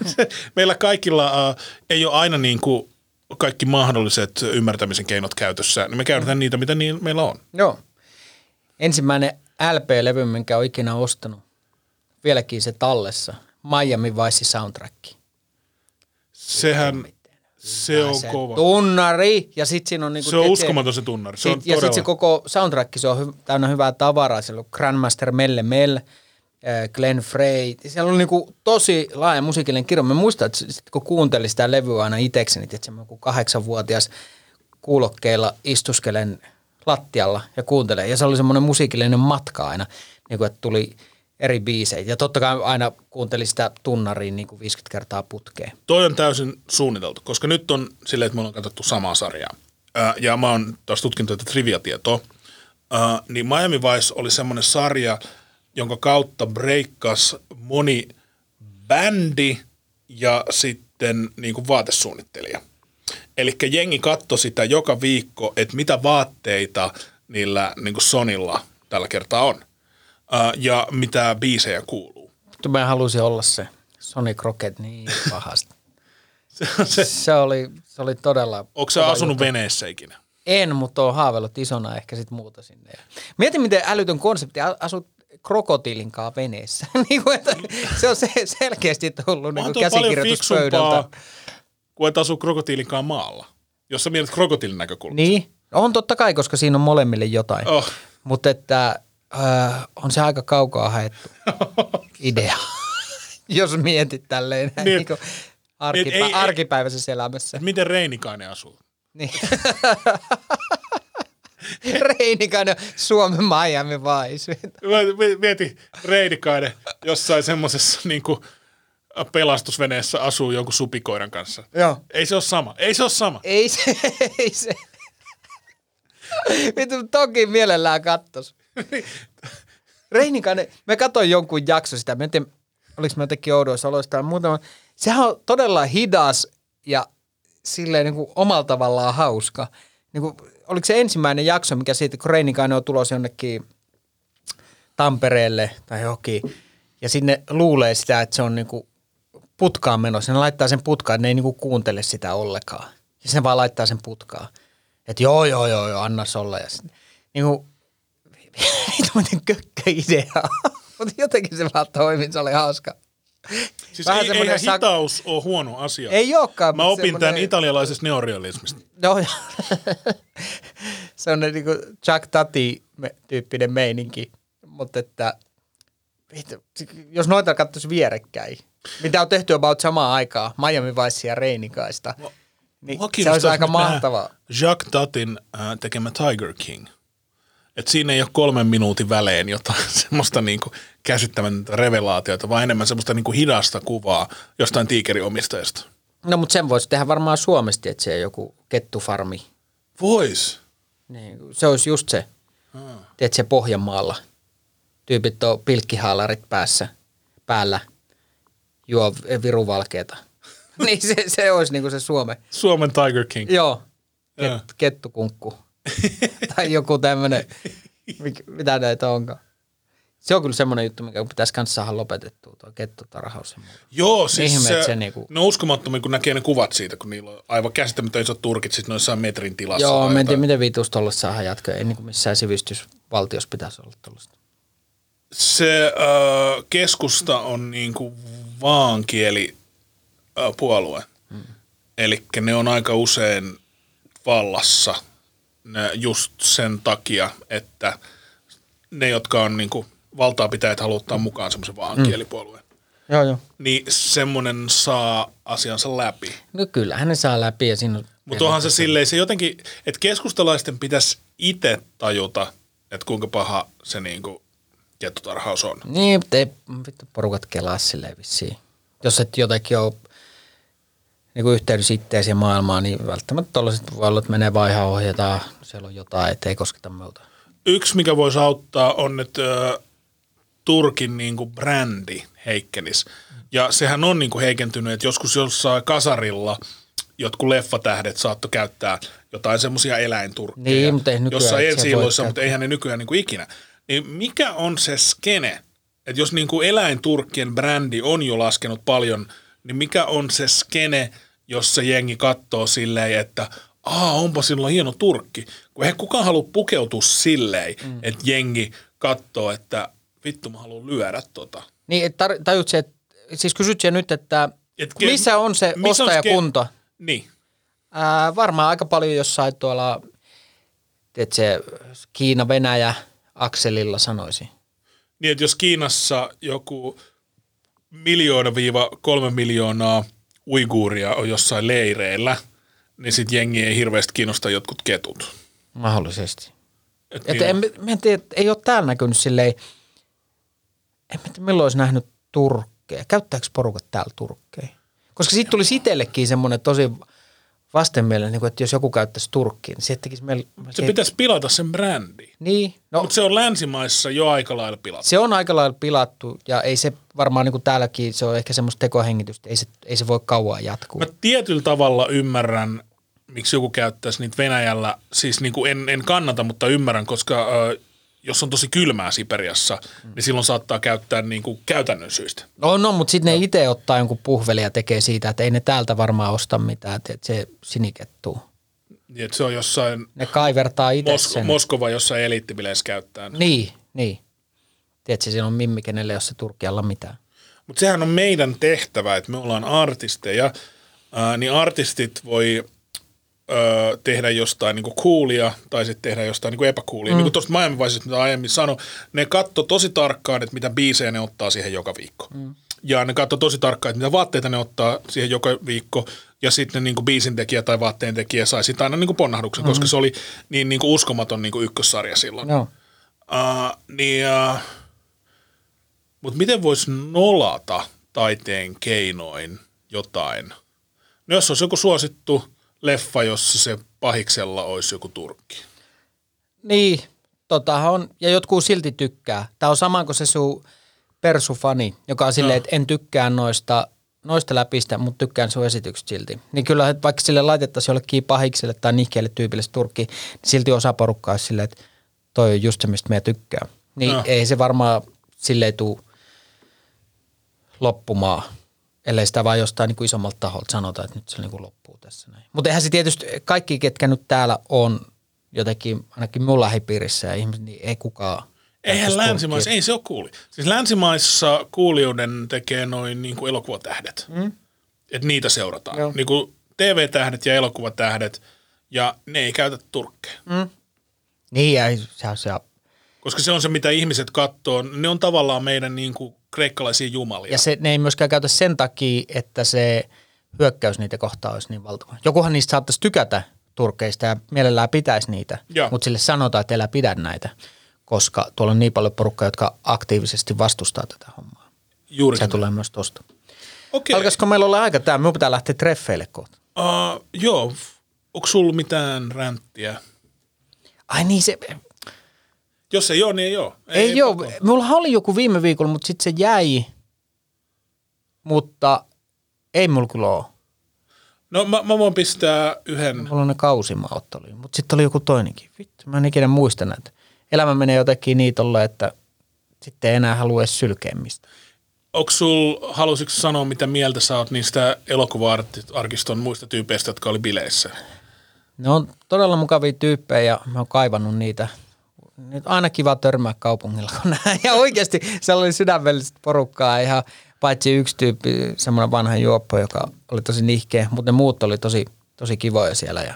Meillä kaikilla uh, ei ole aina niin kuin kaikki mahdolliset ymmärtämisen keinot käytössä, niin me käytetään niitä, mitä niin meillä on. Joo. Ensimmäinen LP-levy, minkä olen ikinä ostanut. Vieläkin se tallessa. Miami Vice soundtrack. Sehän, se on se kova. Tunnari. Ja sit siinä on niinku... Se on tiedätkö, uskomaton se tunnari. Se on sit, ja sitten se koko soundtrack, se on hy, täynnä hyvää tavaraa. Siellä on Grandmaster Melle Mel, äh, Glenn Frey. Siellä on niinku tosi laaja musiikillinen kirjo. Mä muistan, että sit kun kuuntelin sitä levyä aina itsekseni, että mä joku kahdeksanvuotias kuulokkeilla istuskelen lattialla ja kuuntelen. Ja se oli semmoinen musiikillinen matka aina, niin kuin, että tuli eri biisejä. Ja totta kai aina kuuntelin sitä tunnariin niin kuin 50 kertaa putkeen. Toi on täysin suunniteltu, koska nyt on silleen, että me ollaan katsottu samaa sarjaa. Ja mä oon taas tutkinut tätä trivia-tietoa. Ää, niin Miami Vice oli semmoinen sarja, jonka kautta breikkas moni bändi ja sitten niin kuin vaatesuunnittelija. Eli jengi katsoi sitä joka viikko, että mitä vaatteita niillä niin kuin Sonilla tällä kertaa on. Ja mitä biisejä kuuluu. Mä halusin olla se Sonic Rocket niin pahasti. Se, se, se, oli, se oli todella... onko sä kova asunut juttu. veneessä ikinä? En, mutta on haaveillut isona ehkä sit muuta sinne. Mietin, miten älytön konsepti. Asut krokotiilin kanssa veneessä. niin kuin, että se on se selkeästi tullut niin paljon käsikirjoituspöydältä. kuin että asuu krokotiilinkaan maalla. Jos sä mietit krokotiilin näkökulmasta. Niin, on totta kai, koska siinä on molemmille jotain. Oh. Mutta että äh, on se aika kaukaa haettu idea, jos mietit tälleen näin Niin, niin, niin arkipä- niin, ei- ei- arkipäiväisessä elämässä. Miten Reinikainen asuu? Niin. Reinikainen Suomen Miami Vice. Mieti Reinikainen jossain semmoisessa niinku pelastusveneessä asuu jonkun supikoiran kanssa. Joo. Ei se ole sama. Ei se ole sama. Ei se, ei se. Vittu, toki mielellään kattos. Reinikainen, mä katsoin jonkun jakso sitä, mä en tiedä, oliko mä jotenkin oudoissa oloissa tai muuta. Sehän on todella hidas ja silleen niin kuin omalla tavallaan hauska. Niin kuin, oliko se ensimmäinen jakso, mikä siitä, kun Reinikainen on tulossa jonnekin Tampereelle tai johonkin, ja sinne luulee sitä, että se on niin kuin putkaan menossa. Ne laittaa sen putkaan, ne ei niin kuin kuuntele sitä ollenkaan. Ja se vaan laittaa sen putkaan. Että joo, joo, joo, joo, anna olla. Ja sit, niin kuin, ei miten kökkö idea. Mutta jotenkin se vaan toimi, se oli hauska. Siis Vähän ei, semmoinen sak- hitaus ole huono asia. Ei olekaan. Mä opin tämän semmoinen- italialaisesta neorealismista. No, se on ne niinku Chuck Tati-tyyppinen meininki, mutta että jos noita katsoisi vierekkäin, mitä on tehty about samaan aikaan, Miami Vice ja Reinikaista, niin Mua se olisi aika mahtavaa. Jacques Tatin äh, tekemä Tiger King. Et siinä ei ole kolmen minuutin välein jotain semmoista niinku käsittämätöntä revelaatiota, vaan enemmän semmoista niinku hidasta kuvaa jostain tiikeriomistajasta. No, mutta sen voisi tehdä varmaan Suomesti, että se joku kettufarmi. Vois. Niin, se olisi just se, teet se Pohjanmaalla. Tyypit on pilkkihaalarit päässä, päällä, juo viruvalkeeta. niin se, se olisi niinku se Suome. Suomen Tiger King. Joo. Ket, kettukunkku. tai joku tämmöinen, mitä näitä onkaan. Se on kyllä semmoinen juttu, mikä pitäisi kanssa saada lopetettua, tuo muuta. Joo, siis Ihme, se, se niinku- ne on uskomattomia, kun näkee ne kuvat siitä, kun niillä on aivan käsittämätön isot turkit, sitten noissa metrin tilassa. Joo, mä en tiedä, miten vitus tuolla saadaan jatkaa. Ei niin kuin missään sivistysvaltiossa pitäisi olla tuollaista. Se äh, keskusta on niinku vaankieli äh, puolue. Hmm. Eli ne on aika usein vallassa just sen takia, että ne, jotka on niinku valtaa pitäjät haluaa ottaa mukaan semmoisen vaankielipuolueen. Joo, joo. Niin semmoinen saa asiansa läpi. No kyllähän ne saa läpi ja siinä. Mutta onhan se silleen, se jotenkin, että keskustalaisten pitäisi itse tajuta, että kuinka paha se niinku kettutarhaus on. Niin, mutta ei vittu porukat kelaa silleen vissiin. Jos et jotenkin ole niin kuin yhteydessä itteeseen maailmaan, niin välttämättä tuollaiset voi olla, että menee vaan ihan ohjataan. Siellä on jotain, ettei kosketa muuta. Yksi, mikä voisi auttaa, on, että Turkin niin kuin brändi heikkenis. Ja sehän on niin kuin heikentynyt, että joskus jossain kasarilla jotkut leffatähdet saattoi käyttää jotain semmoisia eläinturkkeja. Niin, mutta ei nykyään, Jossain ensi mutta eihän ne nykyään niin kuin ikinä. Niin mikä on se skene, että jos niin kuin eläinturkkien brändi on jo laskenut paljon, niin mikä on se skene, jossa jengi katsoo silleen, että aa, onpa sillä hieno turkki. Kun eihän kukaan halua pukeutua silleen, mm. että jengi katsoo, että vittu mä haluan lyödä tota. Niin, et tar- tajut se, että, siis kysyt siellä nyt, että Et ke- missä on se missä on ostajakunta? ske- Niin. Ää, varmaan aika paljon jossain tuolla, tiedätkö, se Kiina-Venäjä akselilla sanoisin. Niin, että jos Kiinassa joku miljoona viiva kolme miljoonaa uiguuria on jossain leireillä, niin sit jengi ei hirveästi kiinnosta jotkut ketut. Mahdollisesti. Et Että niin, en, mä en tiedä, ei ole täällä näkynyt silleen, en mä tiedä milloin olisi nähnyt turkkeja. Käyttääkö porukat täällä turkkeja? Koska siitä tuli itsellekin semmoinen tosi vastenmielinen, niin kuin, että jos joku käyttäisi turkkiin, niin se tekisi meille... se pitäisi pilata sen brändi. Niin, no Mutta se on länsimaissa jo aika lailla pilattu. se on aika lailla pilattu ja ei se varmaan niin kuin täälläkin, se on ehkä semmoista tekohengitystä, ei se, ei se voi kauan jatkua. Mä tietyllä tavalla ymmärrän miksi joku käyttäisi niitä Venäjällä. Siis niin kuin en, en kannata, mutta ymmärrän, koska ö, jos on tosi kylmää Siperiassa, mm. niin silloin saattaa käyttää niin kuin käytännön syistä. No, no mutta sitten ne itse ottaa jonkun puhveli ja tekee siitä, että ei ne täältä varmaan osta mitään, että se sinikettuu. Niin, että se on jossain Ne kaivertaa itse Mos- sen. Moskova jossain eliittibileissä käyttää. Niin, niin. Tiedätkö, siinä on mimmi, kenelle ole se Turkialla mitään. Mutta sehän on meidän tehtävä, että me ollaan artisteja, ää, niin artistit voi ö, tehdä jostain niinku coolia tai sitten tehdä jostain niinku epäcoolia. Mm. Niin kuin tuosta Miami Viceista, mitä aiemmin sanoi, ne katto tosi tarkkaan, että mitä biisejä ne ottaa siihen joka viikko. Mm. Ja ne katso tosi tarkkaan, että mitä vaatteita ne ottaa siihen joka viikko. Ja sitten niin biisin tekijä tai vaatteen tekijä sai sitä aina niin ponnahduksen, mm. koska se oli niin, niin kuin uskomaton niin kuin ykkössarja silloin. Joo. Uh, niin, uh, mutta miten voisi nolata taiteen keinoin jotain? No jos olisi joku suosittu leffa, jossa se pahiksella olisi joku Turkki. Niin, totahan on, ja jotkut silti tykkää. Tämä on sama kuin se sun persufani, joka on silleen, Joo. että en tykkää noista, noista läpistä, mutta tykkään sun esitykset silti. Niin kyllä, että vaikka sille laitettaisiin jollekin pahikselle tai nihkeelle tyypille turkki, niin silti osa porukkaa olisi silleen, että toi on just se, mistä me tykkää. Niin Joo. ei se varmaan silleen tuu loppumaan, ellei sitä vaan jostain niin kuin isommalta taholta sanota, että nyt se niin kuin loppuu tässä näin. Mutta eihän se tietysti kaikki, ketkä nyt täällä on jotenkin, ainakin mun lähipiirissä ja ihmiset, niin ei kukaan. Eihän länsimaissa, ei se ole kuuli. Siis länsimaissa kuulijoiden tekee noin niin kuin elokuvatähdet. Mm. Että niitä seurataan. Joo. Niin kuin TV-tähdet ja elokuvatähdet, ja ne ei käytä turkkeja. Mm. Niin, ja se on se, Koska se on se, mitä ihmiset katsoo. Ne on tavallaan meidän niin kuin kreikkalaisia jumalia. ja se, ne ei myöskään käytä sen takia, että se hyökkäys niitä kohtaa olisi niin valtava. Jokuhan niistä saattaisi tykätä turkeista ja mielellään pitäisi niitä, Joo. mutta sille sanotaan, että älä pidä näitä, koska tuolla on niin paljon porukkaa, jotka aktiivisesti vastustaa tätä hommaa. Juuri Se tulee myös tosta. Okei. Alkaisiko meillä olla aika tämä? Minun pitää lähteä treffeille kohta. Uh, joo, onko sulla mitään ränttiä? Ai niin se, Jos ei ole, niin ei ole. ei, ei joo, pakko. mulla oli joku viime viikolla, mutta sitten se jäi, mutta ei mulla kyllä ole. No mä, mä voin pistää yhden. Mulla on ne kausimaot oli, mutta sitten oli joku toinenkin. Vittu, mä en ikinä muista näitä. Elämä menee jotenkin niin tolle, että sitten ei enää halua edes sylkeä mistään. Onko sul, halusitko sanoa, mitä mieltä sä oot niistä elokuva-arkiston muista tyypeistä, jotka oli bileissä? Ne on todella mukavia tyyppejä ja mä oon kaivannut niitä. Nyt aina kiva törmää kaupungilla, kun näin. Ja oikeasti siellä oli sydämellistä porukkaa ihan paitsi yksi tyyppi, semmoinen vanha juoppo, joka oli tosi nihkeä, mutta ne muut oli tosi, tosi kivoja siellä ja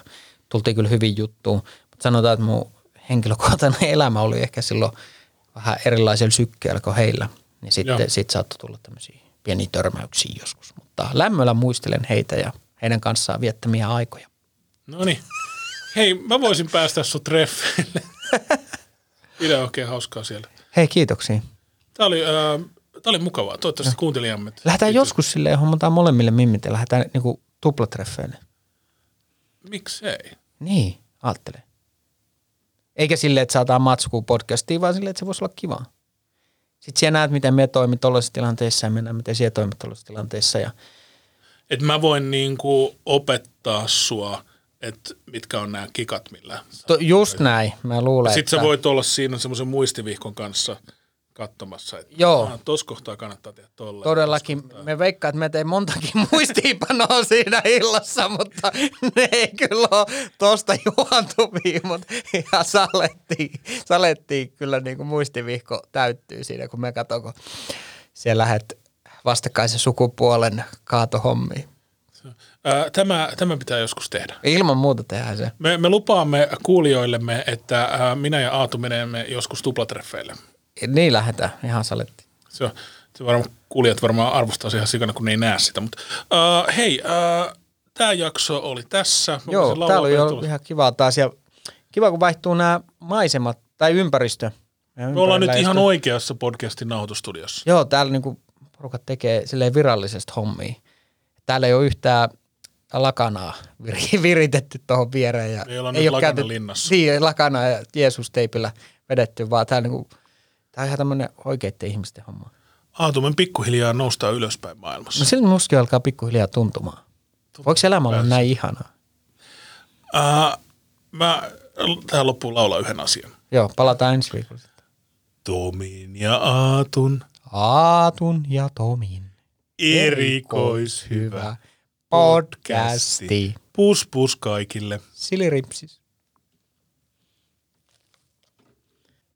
tultiin kyllä hyvin juttuun. Mutta sanotaan, että mun henkilökohtainen elämä oli ehkä silloin vähän erilaisella sykkeellä kuin heillä. Niin Joo. sitten sit saattoi tulla tämmöisiä pieniä törmäyksiä joskus. Mutta lämmöllä muistelen heitä ja heidän kanssaan viettämiä aikoja. No niin. Hei, mä voisin päästä sut treffeille. Pidä oikein hauskaa siellä. Hei, kiitoksia. Tää oli, äh, tää oli mukavaa. Toivottavasti kuuntelijamme. Lähdetään joskus silleen, hommataan molemmille mimmit ja lähdetään niinku tuplatreffeille. Miksei? Niin, ajattele. Eikä silleen, että saataan matskua podcastiin, vaan silleen, että se voisi olla kiva. Sitten siellä näet, miten me toimit tuollaisissa tilanteissa ja me näemme, miten siellä toimit tuollaisissa tilanteissa. Ja Et mä voin niinku opettaa sua, että mitkä on nämä kikat, millä. to, just näin, mä luulen, Sitten että... sä voit olla siinä semmoisen muistivihkon kanssa katsomassa, että Joo. "Ah, tossa kohtaa kannattaa tehdä tolleen. Todellakin, me veikkaan, että me tein montakin muistiinpanoa siinä illassa, mutta ne ei kyllä ole tosta juontuvia, mutta ihan salettiin, salettiin kyllä niin kuin muistivihko täyttyy siinä, kun me katsoo, kun siellä lähdet vastakkaisen sukupuolen kaatohommiin. Tämä, tämä pitää joskus tehdä. Ilman muuta tehdään se. Me, me lupaamme kuulijoillemme, että minä ja Aatu menemme joskus tuplatreffeille. Niin lähdetään, ihan salettiin. Se, on- se varmaan, kuulijat varmaan arvostaa ihan sikana, kun ne ei näe sitä. Mutta uh, hei, uh, tämä jakso oli tässä. Mä Joo, täällä oli tulla. ihan kivaa taas ja kiva, kun vaihtuu nämä maisemat tai ympäristö. Me ollaan nyt ihan oikeassa podcastin nauhoitustudiossa. Joo, täällä niinku porukat tekee silleen virallisesti hommia. Täällä ei ole yhtään lakanaa vir- viritetty tuohon viereen. Ja Ei olla nyt lakana linnassa. Niin, ei lakanaa ja Jeesus-teipillä vedetty, vaan täällä niinku, tää on ihan tämmöinen oikeiden ihmisten homma. Aatu, me pikkuhiljaa noustaan ylöspäin maailmassa. No silloin mustakin alkaa pikkuhiljaa tuntumaan. Voiko elämä olla näin ihanaa? Uh, mä tähän loppuun laulaa yhden asian. Joo, palataan ensi viikolla. Tomin ja Aatun Aatun ja Tomin erikoishyvä hyvä podcasti. Pus pus kaikille. Siliripsis.